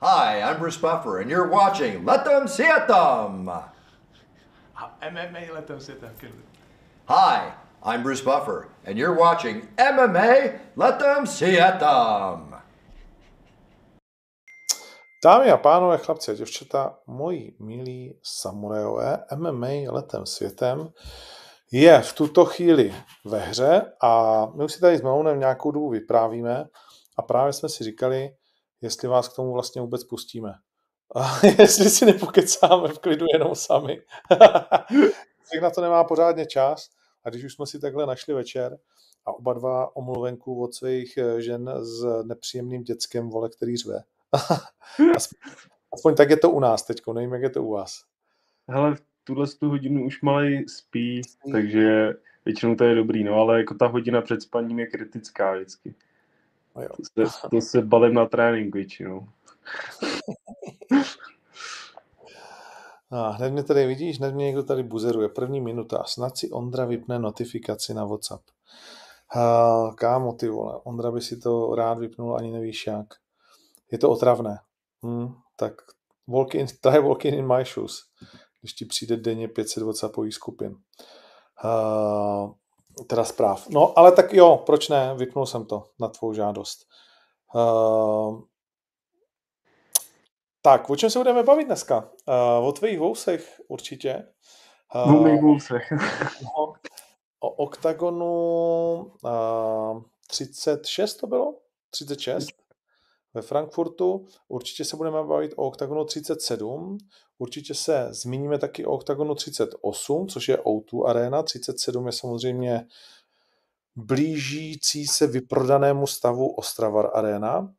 Hi, I'm Bruce Buffer, and you're watching Let Them See It Them. MMA letem světem, kyllä. Hi, I'm Bruce Buffer, and you're watching MMA Let Them See It Them. Dámy a pánové, chlapci a děvčata, moji milí samurajové, MMA letem světem je v tuto chvíli ve hře a my už si tady s Melounem nějakou dobu vyprávíme a právě jsme si říkali, jestli vás k tomu vlastně vůbec pustíme. A jestli si nepokecáme v klidu jenom sami. tak na to nemá pořádně čas a když už jsme si takhle našli večer a oba dva omluvenku od svých žen s nepříjemným dětskem, vole, který řve. aspoň, aspoň tak je to u nás teď, nevím, jak je to u vás. Hele, v tuhle tu hodinu už malej spí, takže většinou to je dobrý, no ale jako ta hodina před spaním je kritická vždycky. No jo. To se, to se balím na trénink většinou. A hned mě tady vidíš, hned mě někdo tady buzeruje. První minuta. Snad si Ondra vypne notifikaci na WhatsApp. Uh, kámo, ty vole, Ondra by si to rád vypnul, ani nevíš jak. Je to otravné. Hmm, tak walk in, try walking in my shoes, když ti přijde denně 500 WhatsAppových skupin. Uh, teda zpráv. No, ale tak jo, proč ne? Vypnul jsem to na tvou žádost. Uh, tak, o čem se budeme bavit dneska? Uh, o tvých vousech určitě. Uh, o mých vousech. no, o oktagonu uh, 36 to bylo? 36? Ve Frankfurtu. Určitě se budeme bavit o OKTAGONu 37, určitě se zmíníme taky o OKTAGONu 38, což je O2 Arena. 37 je samozřejmě blížící se vyprodanému stavu Ostravar Arena.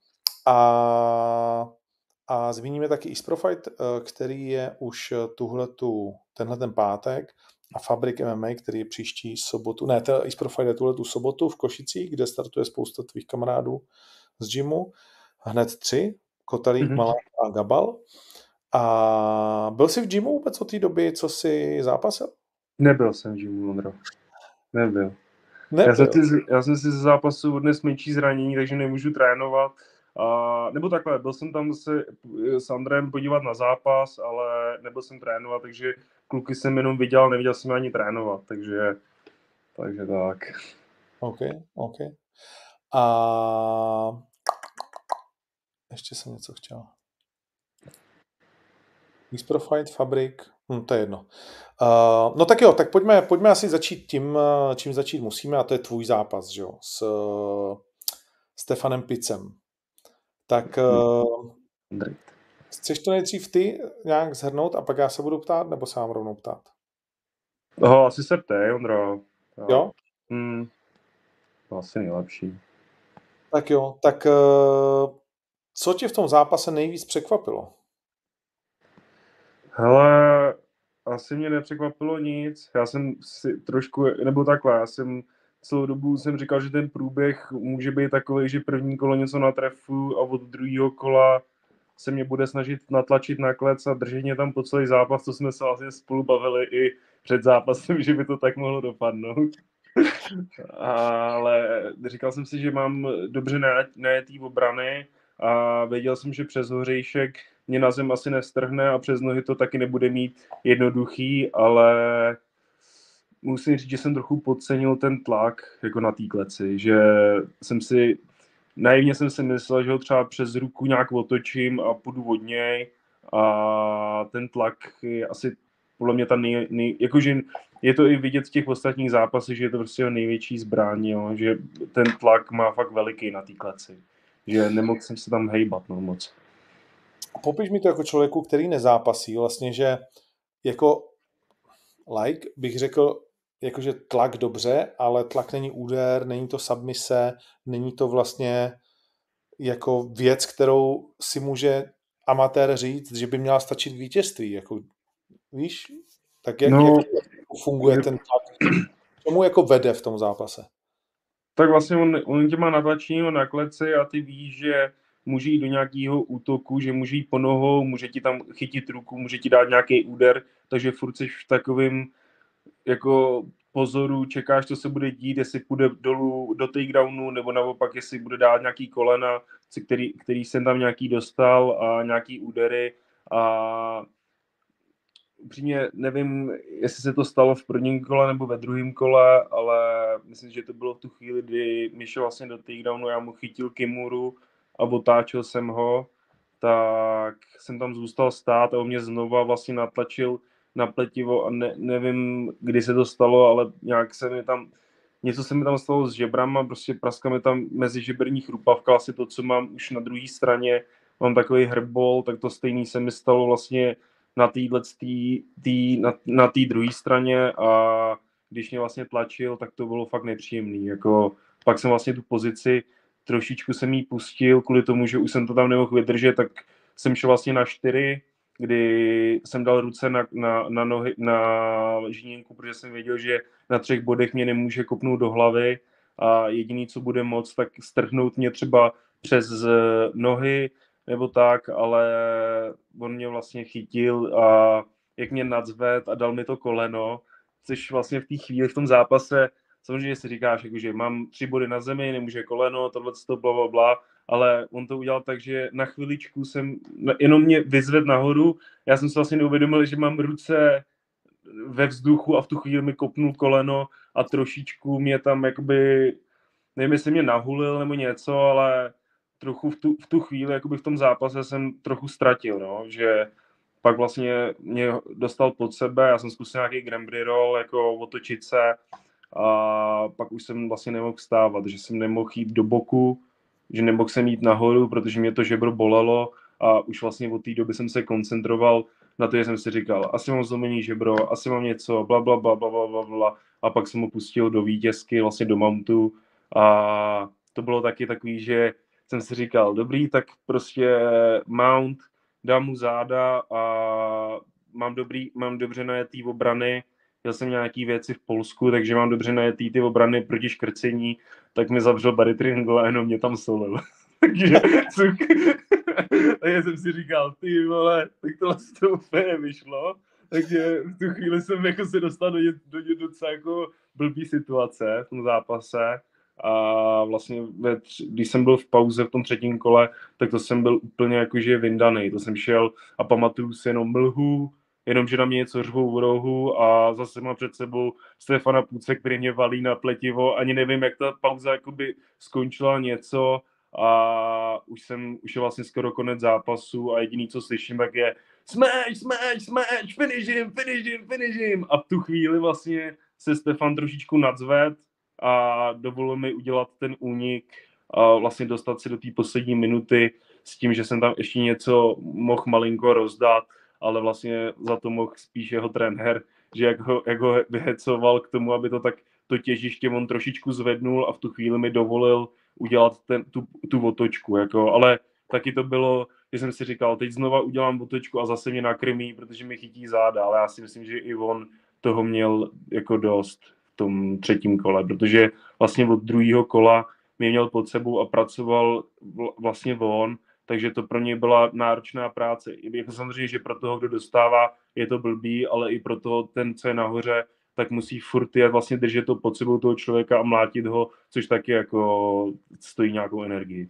A, a zmíníme taky East Profit, který je už tuhletu, tenhle ten pátek a Fabrik MMA, který je příští sobotu, ne, East je tuhletu sobotu v Košicích, kde startuje spousta tvých kamarádů z gymu hned tři, Kotalík, mm-hmm. Malá a Gabal. A byl jsi v gymu vůbec od té doby, co jsi zápasil? Nebyl jsem v gymu, Ondro. Nebyl. Nebyl. Já, jsem si, já jsem si ze zápasu odnes menší zranění, takže nemůžu trénovat. A, nebo takhle, byl jsem tam se s Andrem podívat na zápas, ale nebyl jsem trénovat, takže kluky jsem jenom viděl, neviděl jsem ani trénovat, takže, takže tak. OK, OK. A ještě jsem něco chtěl. Pro Fight, Fabrik, hm, to je jedno. Uh, no tak jo, tak pojďme, pojďme asi začít tím, čím začít musíme, a to je tvůj zápas, že jo, s uh, Stefanem Picem. Tak uh, chceš to nejdřív ty nějak zhrnout a pak já se budu ptát, nebo se vám rovnou ptát? Ho, asi se ptej, Ondro. Jo? jo? Hmm. To asi nejlepší. Tak jo, tak uh, co tě v tom zápase nejvíc překvapilo? Hele, asi mě nepřekvapilo nic. Já jsem si trošku, nebo takhle, já jsem celou dobu jsem říkal, že ten průběh může být takový, že první kolo něco natrefu a od druhého kola se mě bude snažit natlačit na klec a držet mě tam po celý zápas, to jsme se vlastně spolu bavili i před zápasem, že by to tak mohlo dopadnout. Ale říkal jsem si, že mám dobře najetý obrany, a věděl jsem, že přes hořejšek mě na zem asi nestrhne a přes nohy to taky nebude mít jednoduchý, ale musím říct, že jsem trochu podcenil ten tlak jako na té kleci, že jsem si, naivně jsem si myslel, že ho třeba přes ruku nějak otočím a půjdu od něj a ten tlak je asi podle mě ta nej, nej, jakože je to i vidět v těch ostatních zápasech, že je to prostě největší zbraň, jo, že ten tlak má fakt veliký na té kleci že nemohl jsem se tam hejbat no, moc. Popiš mi to jako člověku, který nezápasí, vlastně, že jako like bych řekl, jakože tlak dobře, ale tlak není úder, není to submise, není to vlastně jako věc, kterou si může amatér říct, že by měla stačit vítězství. Jako, víš? Tak jak, no, jak funguje ten tlak? Čemu jako vede v tom zápase? Tak vlastně on, on tě má natlačeného na kleci a ty víš, že může jít do nějakého útoku, že může jít po nohou, může ti tam chytit ruku, může ti dát nějaký úder, takže furt jsi v takovým jako pozoru, čekáš, co se bude dít, jestli půjde dolů do takedownu, nebo naopak, jestli bude dát nějaký kolena, který, který jsem tam nějaký dostal a nějaký údery a upřímně nevím, jestli se to stalo v prvním kole nebo ve druhém kole, ale myslím, že to bylo v tu chvíli, kdy mi vlastně do takedownu, já mu chytil Kimuru a otáčel jsem ho, tak jsem tam zůstal stát a on mě znova vlastně natlačil na pletivo a ne, nevím, kdy se to stalo, ale nějak se mi tam, něco se mi tam stalo s žebrama, prostě praska mi tam mezi žebrní chrupavka, asi to, co mám už na druhé straně, mám takový hrbol, tak to stejný se mi stalo vlastně na téhle tý, na, na druhé straně a když mě vlastně tlačil, tak to bylo fakt nepříjemný. Jako, pak jsem vlastně tu pozici trošičku jsem jí pustil, kvůli tomu, že už jsem to tam nemohl vydržet, tak jsem šel vlastně na čtyři, kdy jsem dal ruce na, na, na, nohy, na žínku, protože jsem věděl, že na třech bodech mě nemůže kopnout do hlavy a jediný, co bude moc, tak strhnout mě třeba přes nohy nebo tak, ale on mě vlastně chytil a jak mě nadzved a dal mi to koleno, což vlastně v té chvíli v tom zápase samozřejmě si říkáš, jako, že mám tři body na zemi, nemůže koleno, tohle to bla, bla, bla, ale on to udělal tak, že na chviličku jsem, jenom mě vyzved nahoru, já jsem si vlastně neuvědomil, že mám ruce ve vzduchu a v tu chvíli mi kopnul koleno a trošičku mě tam jakoby, nevím, jestli mě nahulil nebo něco, ale trochu v tu, v tu chvíli, jakoby v tom zápase jsem trochu ztratil, no, že pak vlastně mě dostal pod sebe, já jsem zkusil nějaký Grambry roll, jako otočit se a pak už jsem vlastně nemohl vstávat, že jsem nemohl jít do boku, že nemohl jsem jít nahoru, protože mě to žebro bolelo a už vlastně od té doby jsem se koncentroval na to, že jsem si říkal, asi mám zlomený žebro, asi mám něco, bla, bla, bla, bla, bla, bla, bla. a pak jsem ho pustil do vítězky, vlastně do mountu a to bylo taky takový, že jsem si říkal, dobrý, tak prostě mount, dám mu záda a mám, dobrý, mám dobře najetý obrany, Měl jsem nějaký věci v Polsku, takže mám dobře najetý ty obrany proti škrcení, tak mi zavřel Barry Tringle a jenom mě tam solil. takže takže jsem si říkal, ty vole, tak tohle z toho úplně vyšlo. Takže v tu chvíli jsem jako se dostal do, do, do docela jako blbý situace v tom zápase a vlastně ve tři, když jsem byl v pauze v tom třetím kole, tak to jsem byl úplně jakože vyndaný. To jsem šel a pamatuju si jenom mlhu, jenom že na mě něco řvou v rohu a zase mám před sebou Stefana Půce, který mě valí na pletivo. Ani nevím, jak ta pauza jakoby skončila něco a už jsem, už je vlastně skoro konec zápasu a jediný, co slyším, tak je smash, smash, smash, finish him, finish him, finish him. A v tu chvíli vlastně se Stefan trošičku nadzved a dovolil mi udělat ten únik a vlastně dostat se do té poslední minuty s tím, že jsem tam ještě něco mohl malinko rozdat ale vlastně za to mohl spíš jeho trenér, že jak ho, jak ho vyhecoval k tomu, aby to tak to těžiště on trošičku zvednul a v tu chvíli mi dovolil udělat ten, tu, tu otočku, jako, ale taky to bylo, že jsem si říkal, teď znova udělám otočku a zase mě nakrmí, protože mi chytí záda, ale já si myslím, že i on toho měl jako dost tom třetím kole, protože vlastně od druhého kola mě měl pod sebou a pracoval vlastně on takže to pro něj byla náročná práce. Jako samozřejmě, že pro toho, kdo dostává, je to blbý, ale i pro toho, ten, co je nahoře, tak musí furt je vlastně držet to pod sebou toho člověka a mlátit ho, což taky jako stojí nějakou energii.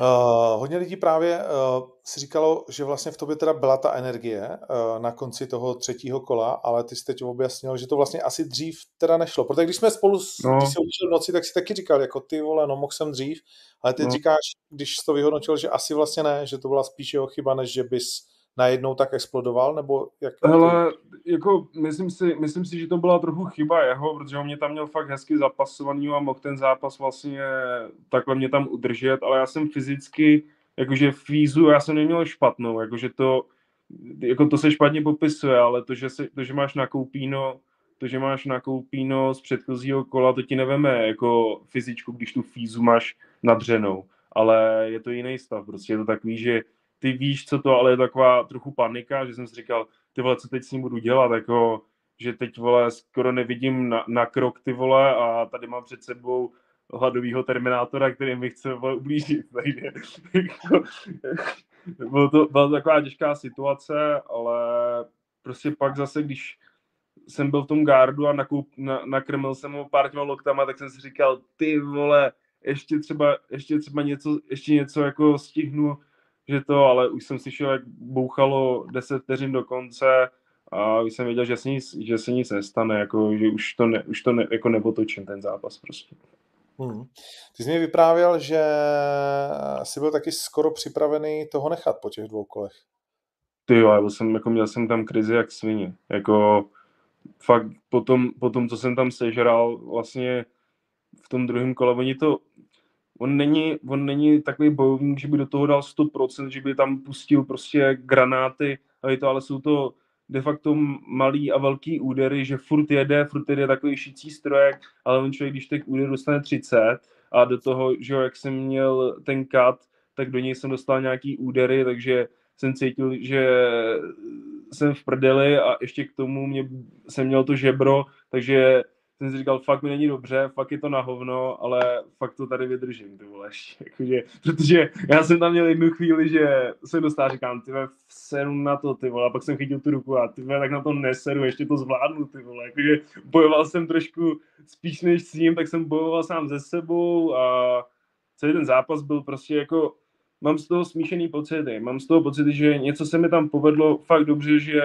Uh, hodně lidí právě uh, si říkalo, že vlastně v tobě teda byla ta energie uh, na konci toho třetího kola, ale ty jsi teď objasnil, že to vlastně asi dřív teda nešlo. Protože když jsme spolu, no. když jsi v noci, tak si taky říkal, jako ty vole, no mohl jsem dřív, ale ty no. říkáš, když jsi to vyhodnotil, že asi vlastně ne, že to byla spíš jeho chyba, než že bys najednou tak explodoval, nebo jak? Hele, jako myslím si, myslím si, že to byla trochu chyba jeho, protože on mě tam měl fakt hezky zapasovaný a mohl ten zápas vlastně takhle mě tam udržet, ale já jsem fyzicky, jakože fízu, já jsem neměl špatnou, jakože to, jako to se špatně popisuje, ale to, že, se, to, že máš nakoupíno, to, že máš nakoupíno z předchozího kola, to ti neveme jako fyzičku, když tu fízu máš nadřenou, ale je to jiný stav, prostě je to takový, že ty víš, co to, ale je taková trochu panika, že jsem si říkal, ty vole, co teď s ním budu dělat, jako, že teď, vole, skoro nevidím na, na krok, ty vole, a tady mám před sebou hladovýho terminátora, který mi chce vole, ublížit, takže bylo to, byla to taková těžká situace, ale prostě pak zase, když jsem byl v tom gardu a nakoup, na, nakrmil jsem ho pár těma loktama, tak jsem si říkal, ty vole, ještě třeba, ještě třeba něco, ještě něco jako stihnu, že to, ale už jsem slyšel, jak bouchalo 10 vteřin do konce a už jsem věděl, že se nic, že se nic nestane, jako, že už to, ne, už to ne, jako nepotočím ten zápas prostě. Hmm. Ty jsi mi vyprávěl, že jsi byl taky skoro připravený toho nechat po těch dvou kolech. Ty jo, já jsem, jako měl jsem tam krizi jak svině. Jako fakt po tom, po tom, co jsem tam sežral, vlastně v tom druhém kole, oni to, on není, on není takový bojovník, že by do toho dal 100%, že by tam pustil prostě granáty, ale, to, ale jsou to de facto malý a velký údery, že furt jede, furt jede takový šicí strojek, ale on člověk, když těch úderů dostane 30 a do toho, že jo, jak jsem měl ten cut, tak do něj jsem dostal nějaký údery, takže jsem cítil, že jsem v prdeli a ještě k tomu mě, jsem měl to žebro, takže jsem si říkal, fakt mi není dobře, fakt je to na hovno, ale fakt to tady vydržím, ty vole, jakože, protože já jsem tam měl jednu chvíli, že jsem dostal, říkám, ty seru na to, ty vole, a pak jsem chytil tu ruku a ty tak na to neseru, ještě to zvládnu, ty vole, jakože bojoval jsem trošku spíš než s ním, tak jsem bojoval sám ze sebou a celý ten zápas byl prostě jako, mám z toho smíšený pocity, mám z toho pocity, že něco se mi tam povedlo fakt dobře, že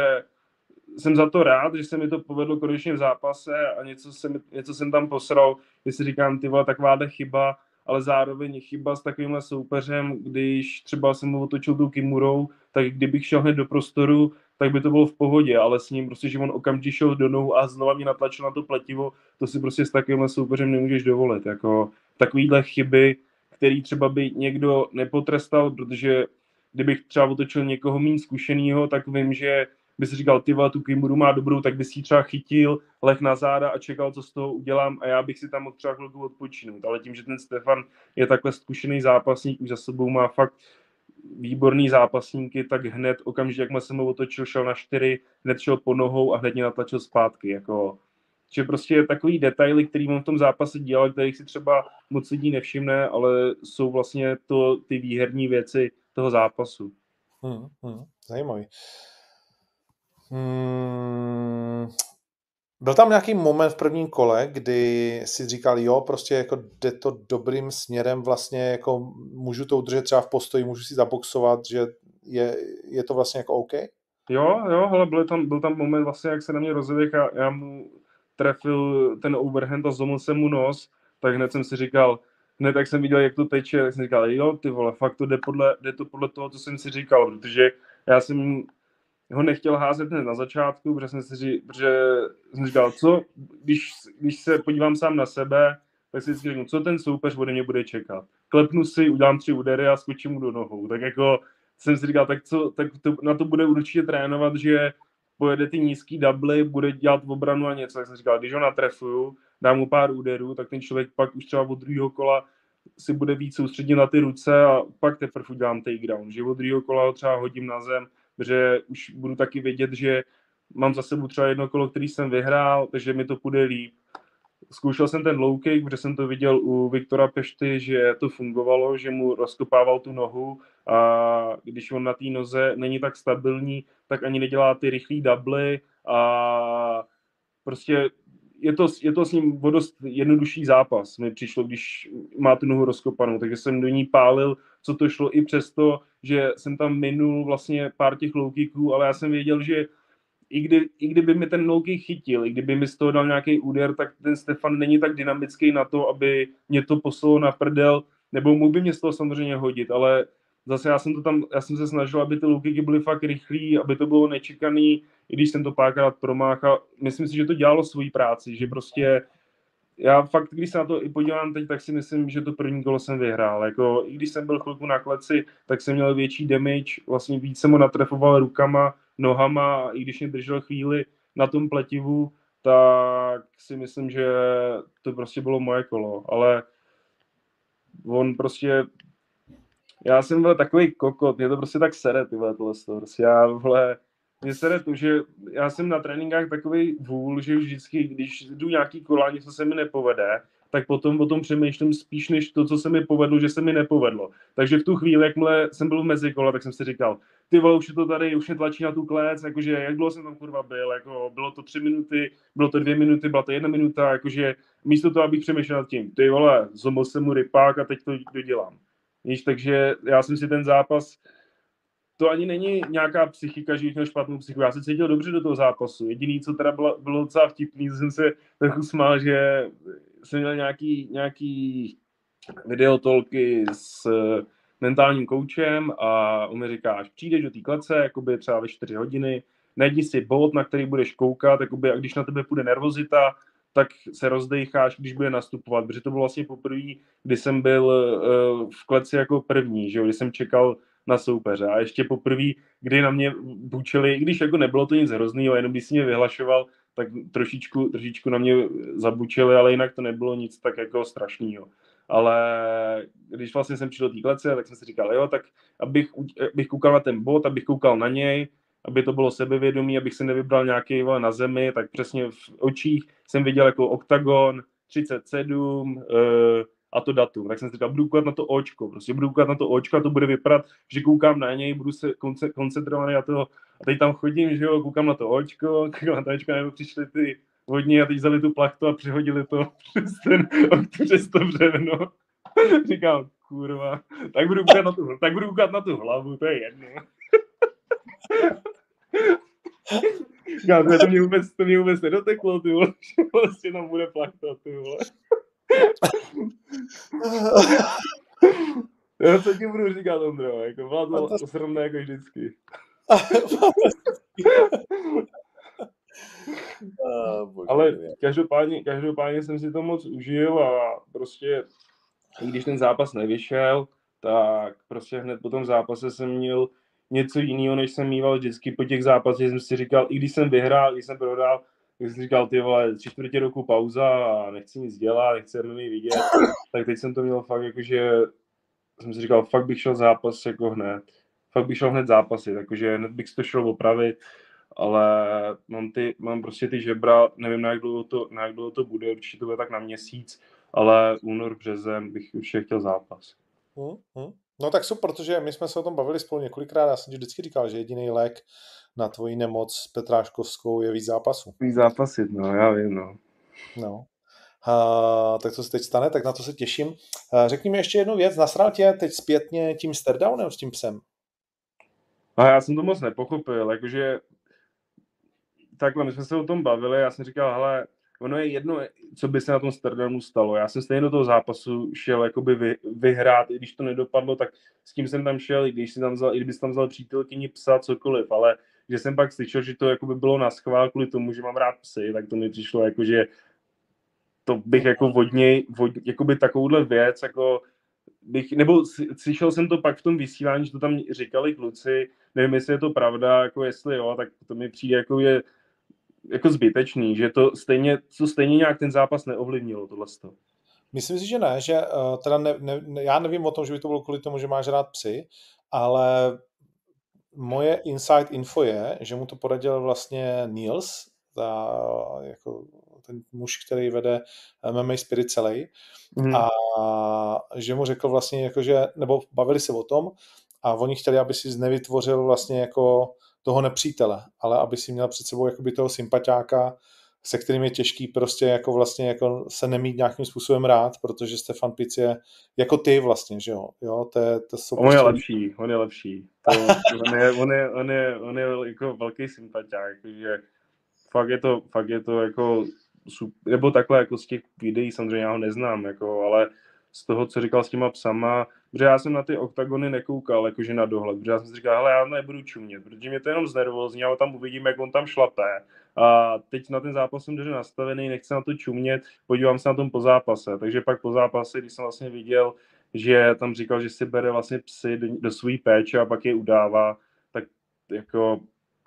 jsem za to rád, že se mi to povedlo konečně v zápase a něco jsem, něco jsem tam posral, když si říkám, ty vole, takováhle chyba, ale zároveň chyba s takovýmhle soupeřem, když třeba jsem mu otočil tou Kimurou, tak kdybych šel hned do prostoru, tak by to bylo v pohodě, ale s ním prostě, že on okamžitě šel do nohu a znova mě natlačil na to pletivo, to si prostě s takovýmhle soupeřem nemůžeš dovolit. Jako takovýhle chyby, který třeba by někdo nepotrestal, protože kdybych třeba otočil někoho méně zkušeného, tak vím, že by si říkal, ty tu Kimuru má dobrou, tak by si ji třeba chytil, leh na záda a čekal, co z toho udělám a já bych si tam mohl třeba chvilku odpočinout. Ale tím, že ten Stefan je takhle zkušený zápasník, už za sebou má fakt výborný zápasníky, tak hned okamžitě, jak jsem ho otočil, šel na čtyři, hned šel po nohou a hned mě natlačil zpátky. Jako, že prostě takový detaily, který on v tom zápase dělal, kterých si třeba moc lidí nevšimne, ale jsou vlastně to ty výherní věci toho zápasu. Hmm, hmm, zajímavý. Hmm, byl tam nějaký moment v prvním kole, kdy si říkal, jo, prostě jako jde to dobrým směrem, vlastně jako můžu to udržet třeba v postoji, můžu si zaboxovat, že je, je to vlastně jako OK? Jo, jo, ale byl tam, byl tam moment vlastně, jak se na mě rozvěk a já mu trefil ten overhand a zlomil jsem mu nos, tak hned jsem si říkal, hned jak jsem viděl, jak to teče, tak jsem říkal, jo, ty vole, fakt to jde, podle, jde to podle toho, co jsem si říkal, protože já jsem ho nechtěl házet hned na začátku, protože jsem si říkal, protože jsem říkal, co, když, když se podívám sám na sebe, tak si řeknu, co ten soupeř ode mě bude čekat. Klepnu si, udělám tři údery a skočím mu do nohou. Tak jako jsem si říkal, tak, co, tak to, na to bude určitě trénovat, že pojede ty nízký dubly, bude dělat obranu a něco. Tak jsem říkal, když ho natrefuju, dám mu pár úderů, tak ten člověk pak už třeba od druhého kola si bude víc soustředit na ty ruce a pak teprve udělám takedown. Že od druhého kola ho třeba hodím na zem, protože už budu taky vědět, že mám za sebou třeba jedno kolo, který jsem vyhrál, takže mi to půjde líp. Zkoušel jsem ten low kick, protože jsem to viděl u Viktora Pešty, že to fungovalo, že mu rozkopával tu nohu a když on na té noze není tak stabilní, tak ani nedělá ty rychlé dubly a prostě je to, je to s ním dost jednodušší zápas. Mi přišlo, když má tu nohu rozkopanou, takže jsem do ní pálil, co to šlo i přesto, že jsem tam minul vlastně pár těch low kicků, ale já jsem věděl, že i, kdy, i kdyby mi ten low kick chytil, i kdyby mi z toho dal nějaký úder, tak ten Stefan není tak dynamický na to, aby mě to poslalo na prdel, nebo mohl by mě z toho samozřejmě hodit, ale zase já jsem to tam, já jsem se snažil, aby ty low kicky byly fakt rychlý, aby to bylo nečekaný, i když jsem to párkrát promáchal. Myslím si, že to dělalo svoji práci, že prostě já fakt, když se na to i podívám teď, tak si myslím, že to první kolo jsem vyhrál. Jako, I když jsem byl chvilku na kleci, tak jsem měl větší damage, vlastně víc jsem ho natrefoval rukama, nohama a i když mě držel chvíli na tom pletivu, tak si myslím, že to prostě bylo moje kolo. Ale on prostě já jsem byl takový kokot, mě to prostě tak sere, ty vole, tohle prostě já, vole, mě sere to, že já jsem na tréninkách takový vůl, že vždycky, když jdu nějaký kola, něco se mi nepovede, tak potom o tom přemýšlím spíš než to, co se mi povedlo, že se mi nepovedlo. Takže v tu chvíli, jakmile jsem byl v mezikole, tak jsem si říkal, ty vole, už je to tady, už mě tlačí na tu klec, jakože jak dlouho jsem tam kurva byl, jako bylo to tři minuty, bylo to dvě minuty, byla to jedna minuta, jakože místo toho, abych přemýšlel nad tím, ty vole, zomil jsem mu rypák a teď to dodělám. Víš, takže já jsem si ten zápas, to ani není nějaká psychika, že měl špatnou psychiku. Já se cítil dobře do toho zápasu. Jediný, co teda bylo, bylo docela vtipný, jsem se trochu smál, že jsem měl nějaký, nějaký videotolky s eh, mentálním koučem a on mi říká, až přijdeš do té klece, jakoby třeba ve 4 hodiny, najdi si bod, na který budeš koukat, jakoby, a když na tebe půjde nervozita, tak se rozdecháš, když bude nastupovat, protože to bylo vlastně poprvé, kdy jsem byl uh, v kleci jako první, že jo, kdy jsem čekal na soupeře. A ještě poprvé, kdy na mě bučili, i když jako nebylo to nic hroznýho, jenom když si mě vyhlašoval, tak trošičku, trošičku na mě zabučili, ale jinak to nebylo nic tak jako strašného. Ale když vlastně jsem přišel do té klece, tak jsem si říkal, jo, tak abych, abych koukal na ten bod, abych koukal na něj, aby to bylo sebevědomí, abych se nevybral nějaký vole, na zemi, tak přesně v očích jsem viděl jako oktagon, 37, uh, a to datum. Tak jsem si říkal, budu koukat na to očko, prostě budu koukat na to očko a to bude vypadat, že koukám na něj, budu se koncentrovaný na to. A teď tam chodím, že jo, koukám na to očko, koukám na to očko, nebo přišli ty vodní a teď vzali tu plachtu a přehodili to přes, ten, přes to břevno. Říkám, kurva, tak budu koukat na tu, tak budu koukat na tu hlavu, to je jedno. Já, to, mě vůbec, to mě vůbec nedoteklo, ty vole, že vlastně tam bude plachta, ty vole. Já co ti budu říkat, Ondro, jako byla to, to sromné jako vždycky. Ale každopádně, každopádně jsem si to moc užil a prostě, i když ten zápas nevyšel, tak prostě hned po tom zápase jsem měl něco jiného, než jsem mýval vždycky po těch zápasech. Jsem si říkal, i když jsem vyhrál, když jsem prohrál, tak jsem říkal, ty vole, tři čtvrtě roku pauza a nechci nic dělat, nechci MMA vidět, tak teď jsem to měl fakt jako, že jsem si říkal, fakt bych šel zápas jako hned. Fakt bych šel hned zápasy, takže hned bych si to šel opravit, ale mám, ty, mám prostě ty žebra, nevím, na jak dlouho to, na jak dlouho to bude, určitě to bude tak na měsíc, ale únor, březen bych určitě chtěl zápas. Hmm, hmm. No tak super, protože my jsme se o tom bavili spolu několikrát, já jsem ti vždycky říkal, že jediný lék na tvoji nemoc s Petráškovskou je víc zápasů. Víc zápasy, no, já vím, no. No. Uh, tak to se teď stane, tak na to se těším. Uh, řekni mi ještě jednu věc, nasral tě teď zpětně tím sterdownem s tím psem? A já jsem to moc nepochopil, jakože takhle, my jsme se o tom bavili, já jsem říkal, hele, ono je jedno, co by se na tom Stardamu stalo. Já jsem stejně do toho zápasu šel jakoby vy, vyhrát, i když to nedopadlo, tak s tím jsem tam šel, i když si tam vzal, i kdyby tam vzal přítelkyni psa, cokoliv, ale že jsem pak slyšel, že to jakoby bylo na schvál kvůli tomu, že mám rád psy, tak to mi přišlo jako, že to bych jako vodně, vod, jakoby takovouhle věc, jako bych, nebo slyšel jsem to pak v tom vysílání, že to tam říkali kluci, nevím, jestli je to pravda, jako jestli jo, tak to mi přijde jako je jako zbytečný, že to stejně, to stejně nějak ten zápas neovlivnilo tohle. Myslím si, že ne, že uh, teda ne, ne, já nevím o tom, že by to bylo kvůli tomu, že máš rád psy, ale moje inside info je, že mu to poradil vlastně Niels, ta, jako ten muž, který vede MMA Spirit celý, mm. a že mu řekl vlastně, jako, že, nebo bavili se o tom, a oni chtěli, aby si nevytvořil vlastně jako toho nepřítele, ale aby si měl před sebou jakoby toho sympatiáka, se kterým je těžký prostě jako vlastně jako se nemít nějakým způsobem rád, protože Stefan Pic je jako ty vlastně, že jo, jo to, je, to jsou On prostě... je lepší, on je lepší. To, on, je, on, je, on, je, on je jako velký sympatiák, že fakt je to, fakt je to jako nebo takhle jako z těch videí, samozřejmě já ho neznám, jako, ale z toho, co říkal s těma psama, protože já jsem na ty oktagony nekoukal, jakože na dohled, protože já jsem si říkal, hele, já nebudu čumět, protože mě to jenom znervozní, ale tam uvidím, jak on tam šlape. A teď na ten zápas jsem dobře nastavený, nechci na to čumět, podívám se na tom po zápase. Takže pak po zápase, když jsem vlastně viděl, že tam říkal, že si bere vlastně psy do, do své péče a pak je udává, tak jako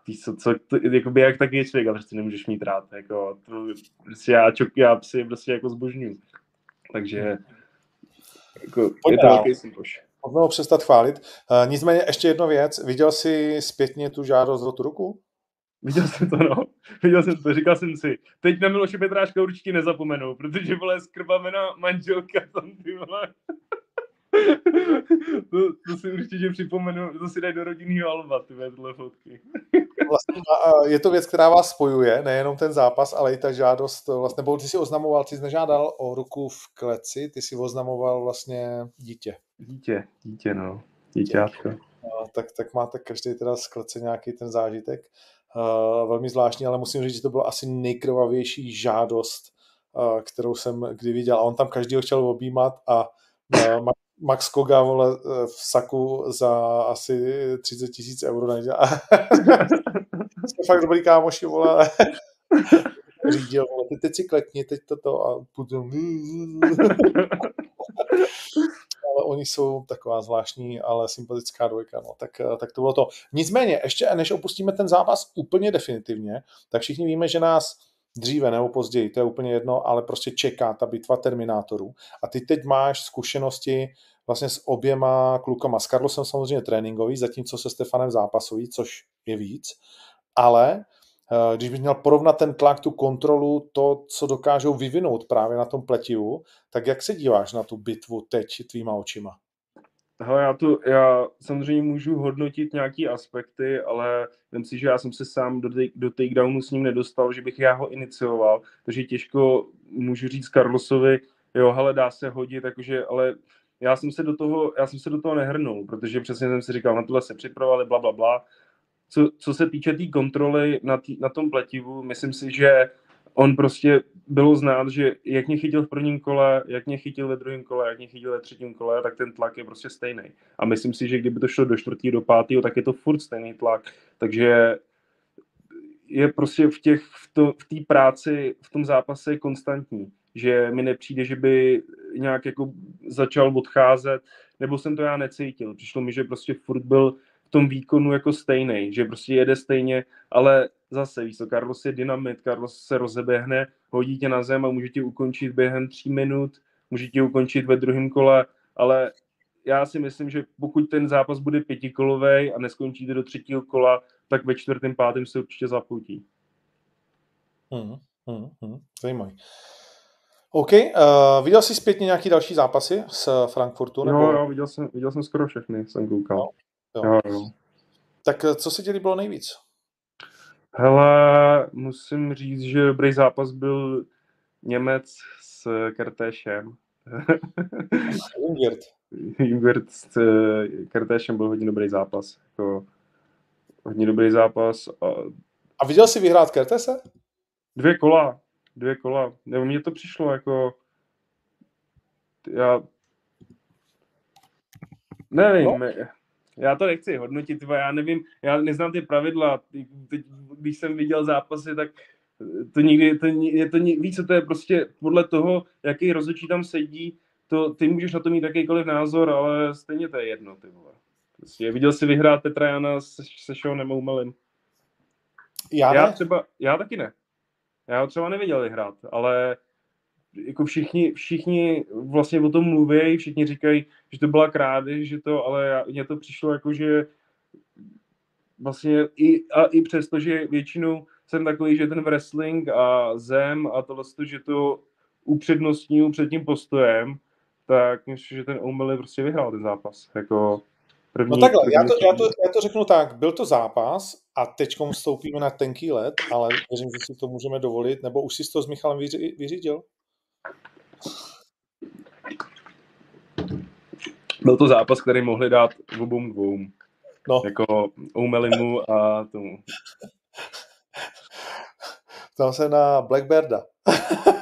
ty, co, co to, jakoby jak taky člověk, ale ty nemůžeš mít rád, jako, to, prostě já, čok, já psy prostě jako zbožňuju. Takže jako, je to velký sympaš. Pojďme přestat chválit. Uh, nicméně ještě jedna věc. Viděl jsi zpětně tu žádost o tu ruku? Viděl jsem to, no. Viděl jsem to, říkal jsem si, teď na Miloše Petráška určitě nezapomenu, protože vole skrbavená manželka tam ty vole. to, to, si určitě připomenu, to si dají do rodinného alba, ty tohle fotky. vlastně, je to věc, která vás spojuje, nejenom ten zápas, ale i ta žádost, vlastně, nebo ty si oznamoval, ty jsi nežádal o ruku v kleci, ty si oznamoval vlastně dítě. Dítě, dítě, no. Dítětko. No, tak, tak máte každý teda z klece nějaký ten zážitek. Uh, velmi zvláštní, ale musím říct, že to byla asi nejkrvavější žádost, uh, kterou jsem kdy viděl. A on tam každý chtěl objímat a uh, Max Koga vole, v saku za asi 30 tisíc euro nedělá. Jsme fakt dobrý kámoši, vole. Řídil, vole, ty teď si kletni, teď toto a potom... ale oni jsou taková zvláštní, ale sympatická dvojka, no, tak, tak to bylo to. Nicméně, ještě než opustíme ten zápas úplně definitivně, tak všichni víme, že nás dříve nebo později, to je úplně jedno, ale prostě čeká ta bitva Terminátorů. A ty teď máš zkušenosti vlastně s oběma klukama. S Carlosem samozřejmě tréninkový, zatímco se Stefanem zápasový, což je víc. Ale eh, když bych měl porovnat ten tlak, tu kontrolu, to, co dokážou vyvinout právě na tom pletivu, tak jak se díváš na tu bitvu teď tvýma očima? Hele, já, tu, já samozřejmě můžu hodnotit nějaké aspekty, ale myslím si, že já jsem se sám do, do takedownu s ním nedostal, že bych já ho inicioval, takže těžko můžu říct Carlosovi, jo, hele, dá se hodit, jakože, ale já jsem se do toho, já jsem se do toho nehrnul, protože přesně jsem si říkal, na tohle se připravovali, bla, bla, bla. Co, co se týče té tý kontroly na, tý, na tom pletivu, myslím si, že on prostě bylo znát, že jak mě chytil v prvním kole, jak mě chytil ve druhém kole, jak mě chytil ve třetím kole, tak ten tlak je prostě stejný. A myslím si, že kdyby to šlo do čtvrtého, do pátého, tak je to furt stejný tlak. Takže je prostě v těch, v, to, v té práci, v tom zápase konstantní že mi nepřijde, že by nějak jako začal odcházet, nebo jsem to já necítil. Přišlo mi, že prostě furt byl v tom výkonu jako stejný, že prostě jede stejně, ale zase, víš Carlos je dynamit, Carlos se rozeběhne, hodí tě na zem a může tě ukončit během tří minut, může tě ukončit ve druhém kole, ale já si myslím, že pokud ten zápas bude pětikolový a neskončíte do třetího kola, tak ve čtvrtém, pátém se určitě zapoutí. Hmm, hmm, hmm, zajímavý. OK. Uh, viděl jsi zpětně nějaký další zápasy z Frankfurtu? Nebo... Jo, jo, viděl jsem, viděl jsem skoro všechny, jsem koukal. No, jo. Jo, jo. Tak eh, co se ti líbilo nejvíc? Hele, musím říct, že dobrý zápas byl Němec s Kertéšem. Jungwirth. Jungwirth s eh, Kertéšem byl hodně dobrý zápas. Jako, hodně dobrý zápas. A... a viděl jsi vyhrát Kertese? Dvě kola dvě kola. Nebo mně to přišlo jako... Já... Nevím, no. já to nechci hodnotit, já nevím, já neznám ty pravidla. Teď, když jsem viděl zápasy, tak to nikdy, to, je to, víc, co to je prostě podle toho, jaký rozhodčí tam sedí, to, ty můžeš na to mít jakýkoliv názor, ale stejně to je jedno, ty vole. Prostě viděl si vyhrát Petra Jana se, se Seanem Oumelem. Já, já třeba, já taky ne. Já ho třeba neviděl hrát, ale jako všichni, všichni vlastně o tom mluví, všichni říkají, že to byla krádež, že to, ale mně to přišlo jako, že vlastně i, a i přesto, že většinou jsem takový, že ten wrestling a zem a tohle, že to upřednostňuju před tím postojem, tak myslím, že ten O'Malley prostě vyhrál ten zápas. Jako, První, no takhle, první, já, to, já, to, já to řeknu tak, byl to zápas a teď vstoupíme na tenký let, ale věřím, že si to můžeme dovolit, nebo už si to s Michalem vyři, vyřídil? Byl to zápas, který mohli dát obou dvou. No. Jako Oumelimu a tomu. Ptal se na Blackbearda.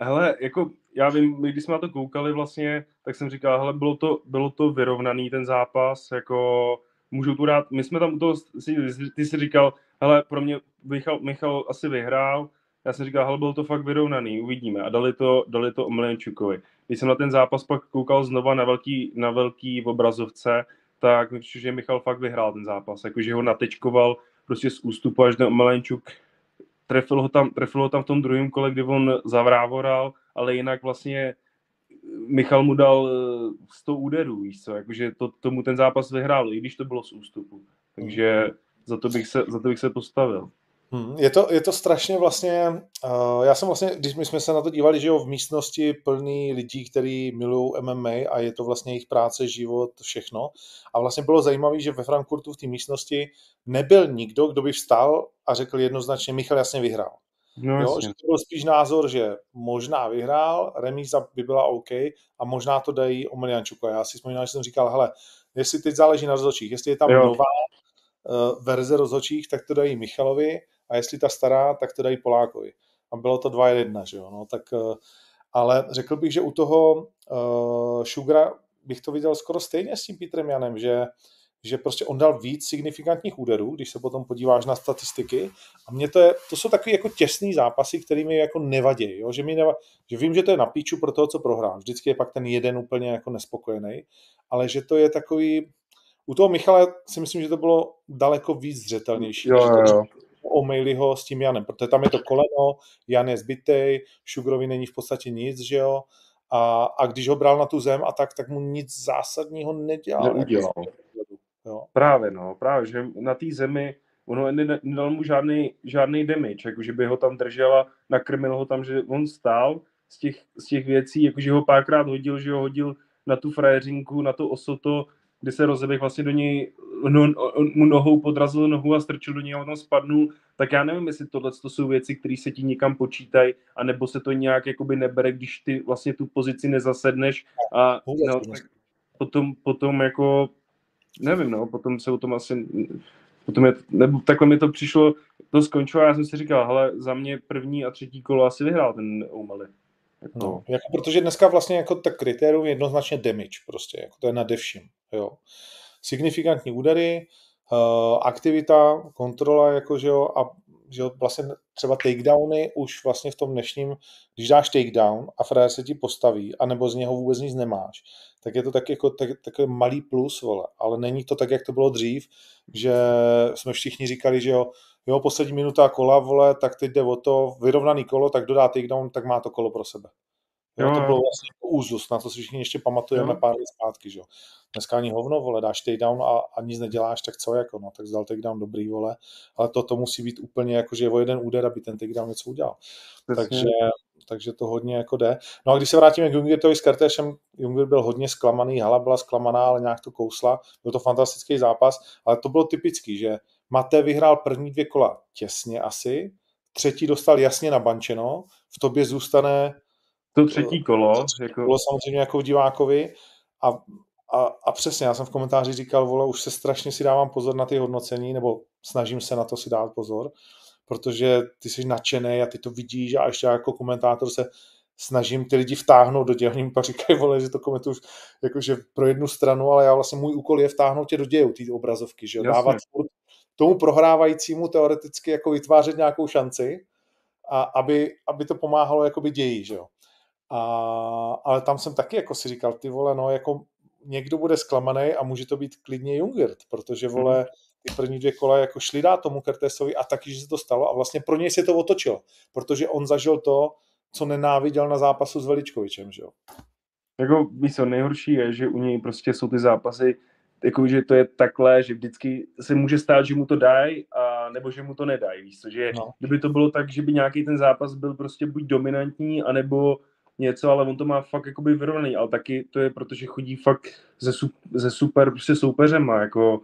Hele, jako já vím, když jsme na to koukali vlastně, tak jsem říkal, hele, bylo to, bylo to vyrovnaný ten zápas, jako můžu tu dát, my jsme tam u toho, ty jsi říkal, hele, pro mě Michal, Michal asi vyhrál, já jsem říkal, hele, bylo to fakt vyrovnaný, uvidíme. A dali to, dali to Omlenčukovi. Když jsem na ten zápas pak koukal znova na velký, na velký obrazovce, tak mi že Michal fakt vyhrál ten zápas. Jakože ho natečkoval prostě z ústupu až do Omlenčuk. Trefil ho, tam, trefil ho tam v tom druhém kole, kdy on zavrávoral, ale jinak vlastně Michal mu dal 100 eh, úderů, víš co, jakože to, tomu ten zápas vyhrál, i když to bylo z ústupu. Takže za to bych se, za to bych se postavil. Hmm, je, to, je to strašně vlastně, uh, já jsem vlastně, když my jsme se na to dívali, že jo, v místnosti plný lidí, kteří milují MMA a je to vlastně jejich práce, život, všechno. A vlastně bylo zajímavé, že ve Frankfurtu v té místnosti nebyl nikdo, kdo by vstal a řekl jednoznačně, Michal jasně vyhrál. No, jo, že to byl spíš názor, že možná vyhrál, remíza by byla OK a možná to dají Omeliančuku. Já si vzpomínám, že jsem říkal, hele, jestli teď záleží na rozhodčích, jestli je tam jo. nová uh, verze rozhodčích, tak to dají Michalovi a jestli ta stará, tak to dají Polákovi. A bylo to 2-1, že jo, no, tak, uh, ale řekl bych, že u toho uh, Sugara bych to viděl skoro stejně s tím Petrem Janem, že že prostě on dal víc signifikantních úderů, když se potom podíváš na statistiky. A mě to je, to jsou takové jako těsné zápasy, které mi jako nevadí, jo? Že, mi neva, že vím, že to je na píču pro toho, co prohrál. Vždycky je pak ten jeden úplně jako nespokojený, ale že to je takový, u toho Michala si myslím, že to bylo daleko víc zřetelnější. Jo, jo, jo. Ho s tím Janem, protože tam je to koleno, Jan je zbytej, Šugrovi není v podstatě nic, že jo, a, a když ho bral na tu zem a tak, tak mu nic zásadního nedělal. Neudělal. Jo. Právě, no, právě, že na té zemi ono nedal mu žádný, žádný damage, jako že by ho tam držela, nakrmil ho tam, že on stál z těch, z těch věcí, jakože ho párkrát hodil, že ho hodil na tu frajeřinku, na to osoto, kde se rozeběh vlastně do něj, no, mu nohou podrazil nohu a strčil do něj a on spadnul, tak já nevím, jestli tohle to jsou věci, které se ti někam počítají, anebo se to nějak jakoby nebere, když ty vlastně tu pozici nezasedneš a no, tak potom, potom jako nevím, no, potom se o tom asi, potom je, nebo takhle mi to přišlo, to skončilo a já jsem si říkal, hele, za mě první a třetí kolo asi vyhrál ten O'Malley. Jako... No, jako protože dneska vlastně jako tak kritérium je jednoznačně damage prostě, jako to je na vším, jo. Signifikantní údery, uh, aktivita, kontrola, jako, že jo, a že vlastně třeba takedowny už vlastně v tom dnešním, když dáš takedown a frajer se ti postaví, anebo z něho vůbec nic nemáš, tak je to tak jako tak, takový malý plus, vole. Ale není to tak, jak to bylo dřív, že jsme všichni říkali, že jo, jo, poslední minuta kola, vole, tak teď jde o to, vyrovnaný kolo, tak dodá takedown, tak má to kolo pro sebe. Jo, to bylo vlastně jako úzus, na to si všichni ještě pamatujeme jo. pár let zpátky, že jo. Dneska ani hovno, vole, dáš takedown a, a nic neděláš, tak co jako, no, tak zdal takedown dobrý, vole, ale to, to musí být úplně jako, že je o jeden úder, aby ten takedown něco udělal. Přesně. Takže, takže to hodně jako jde. No a když se vrátíme k Jungertovi s Kartéšem, Junger byl hodně zklamaný, Hala byla zklamaná, ale nějak to kousla, byl to fantastický zápas, ale to bylo typický, že Mate vyhrál první dvě kola těsně asi, třetí dostal jasně nabančeno, v tobě zůstane to třetí kolo. To třetí jako... kolo samozřejmě jako v divákovi a, a, a přesně, já jsem v komentáři říkal, vole, už se strašně si dávám pozor na ty hodnocení, nebo snažím se na to si dát pozor, protože ty jsi nadšený a ty to vidíš a ještě jako komentátor se snažím ty lidi vtáhnout do dějů, pak říkají, vole, že to komentuju jakože pro jednu stranu, ale já vlastně můj úkol je vtáhnout tě do dějů, ty obrazovky, že jo, dávat tomu prohrávajícímu teoreticky jako vytvářet nějakou šanci, a aby, aby to pomáhalo jakoby dějí, že jo. A, ale tam jsem taky jako si říkal, ty vole, no jako někdo bude zklamaný a může to být klidně Jungert, protože vole, mhm. ty první dvě kola jako šli dát tomu Kertésovi a taky, že se to stalo a vlastně pro něj se to otočilo, protože on zažil to, co nenáviděl na zápasu s Veličkovičem, že jo. Jako víš co, nejhorší je, že u něj prostě jsou ty zápasy, jako, že to je takhle, že vždycky se může stát, že mu to dají, a nebo že mu to nedají, víš co, že no. kdyby to bylo tak, že by nějaký ten zápas byl prostě buď dominantní, anebo něco, ale on to má fakt jakoby vyrovnaný, ale taky to je, protože chodí fakt ze, ze super prostě soupeřem a jako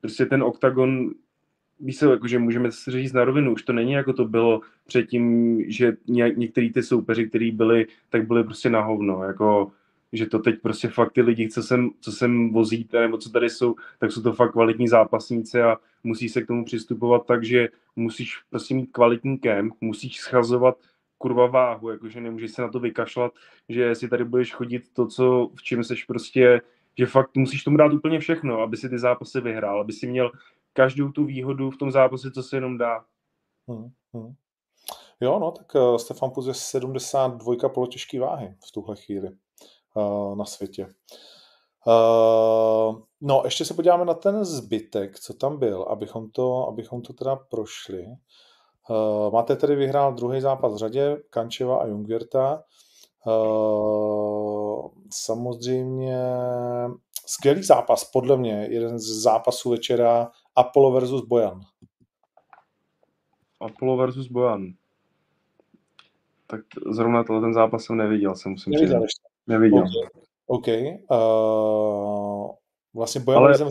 prostě ten oktagon víš se, jako, že můžeme si říct na rovinu, už to není jako to bylo předtím, že ně, některý ty soupeři, kteří byli, tak byli prostě na hovno, jako že to teď prostě fakt ty lidi, co sem, co sem vozíte, nebo co tady jsou, tak jsou to fakt kvalitní zápasníci a musí se k tomu přistupovat tak, že musíš prostě mít kvalitní kemp, musíš schazovat kurva váhu, jakože nemůžeš se na to vykašlat, že si tady budeš chodit to, co, v čem seš prostě, že fakt musíš tomu dát úplně všechno, aby si ty zápasy vyhrál, aby si měl každou tu výhodu v tom zápase, co se jenom dá. Hmm, hmm. Jo, no, tak uh, Stefan Puz je 72 polotěžký váhy v tuhle chvíli uh, na světě. Uh, no, ještě se podíváme na ten zbytek, co tam byl, abychom to, abychom to teda prošli. Uh, máte tedy vyhrál druhý zápas v řadě, Kančeva a Jungvirta. Uh, samozřejmě skvělý zápas, podle mě, jeden z zápasů večera Apollo versus Bojan. Apollo versus Bojan. Tak zrovna tohle ten zápas jsem neviděl, jsem musím Neviděl. Neviděl. OK. Uh, vlastně Bojan Ale- Ale...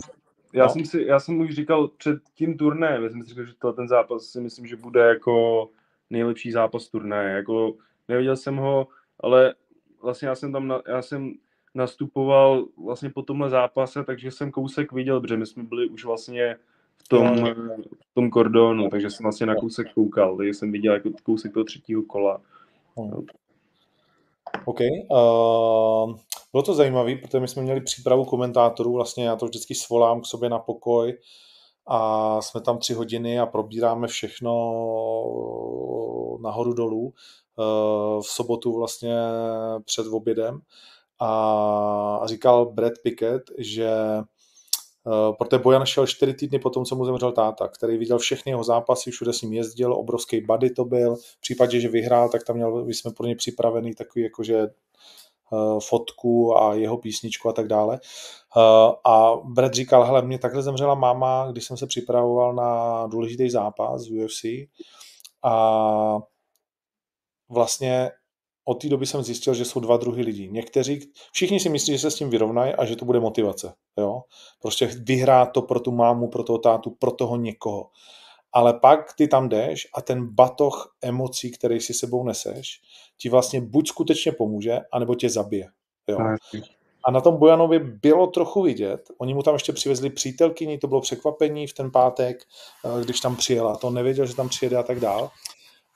Já, No. jsem si, já jsem už říkal před tím turnajem, já jsem si říkal, že ten zápas si myslím, že bude jako nejlepší zápas turnaje. Jako, neviděl jsem ho, ale vlastně já jsem tam, na, já jsem nastupoval vlastně po tomhle zápase, takže jsem kousek viděl, protože my jsme byli už vlastně v tom, v tom kordonu, takže jsem vlastně na kousek koukal, takže jsem viděl jako kousek toho třetího kola. OK. Uh, bylo to zajímavé, protože my jsme měli přípravu komentátorů, vlastně já to vždycky svolám k sobě na pokoj a jsme tam tři hodiny a probíráme všechno nahoru dolů uh, v sobotu vlastně před obědem a říkal Brad Pickett, že protože Bojan šel čtyři týdny po tom, co mu zemřel táta, který viděl všechny jeho zápasy, všude s ním jezdil, obrovský buddy to byl. V případě, že vyhrál, tak tam měl, my jsme pro ně připravený takový jakože uh, fotku a jeho písničku a tak dále. Uh, a Brad říkal, hele, mě takhle zemřela máma, když jsem se připravoval na důležitý zápas v UFC a vlastně od té doby jsem zjistil, že jsou dva druhy lidí. Někteří, všichni si myslí, že se s tím vyrovnají a že to bude motivace. Jo? Prostě vyhrát to pro tu mámu, pro toho tátu, pro toho někoho. Ale pak ty tam jdeš a ten batoh emocí, který si sebou neseš, ti vlastně buď skutečně pomůže, anebo tě zabije. Jo? A na tom Bojanovi bylo trochu vidět. Oni mu tam ještě přivezli přítelkyni, to bylo překvapení v ten pátek, eh, když tam přijela. To nevěděl, že tam přijede a tak dál.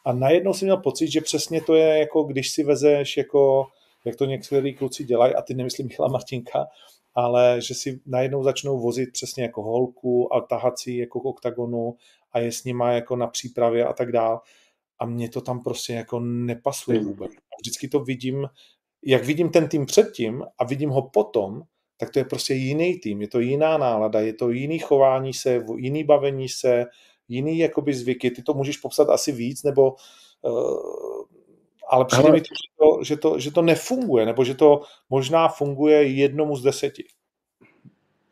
A najednou jsem měl pocit, že přesně to je jako když si vezeš jako, jak to některý kluci dělají, a ty nemyslím Michala Martinka, ale že si najednou začnou vozit přesně jako holku a tahat si jako k oktagonu a je s nima jako na přípravě a tak dál. A mně to tam prostě jako nepasuje vůbec. A vždycky to vidím, jak vidím ten tým předtím a vidím ho potom, tak to je prostě jiný tým, je to jiná nálada, je to jiný chování se, jiný bavení se, jiný jakoby zvyky, ty to můžeš popsat asi víc, nebo uh, ale přijde Ale- mi to že, to, že, to, že to nefunguje, nebo že to možná funguje jednomu z deseti.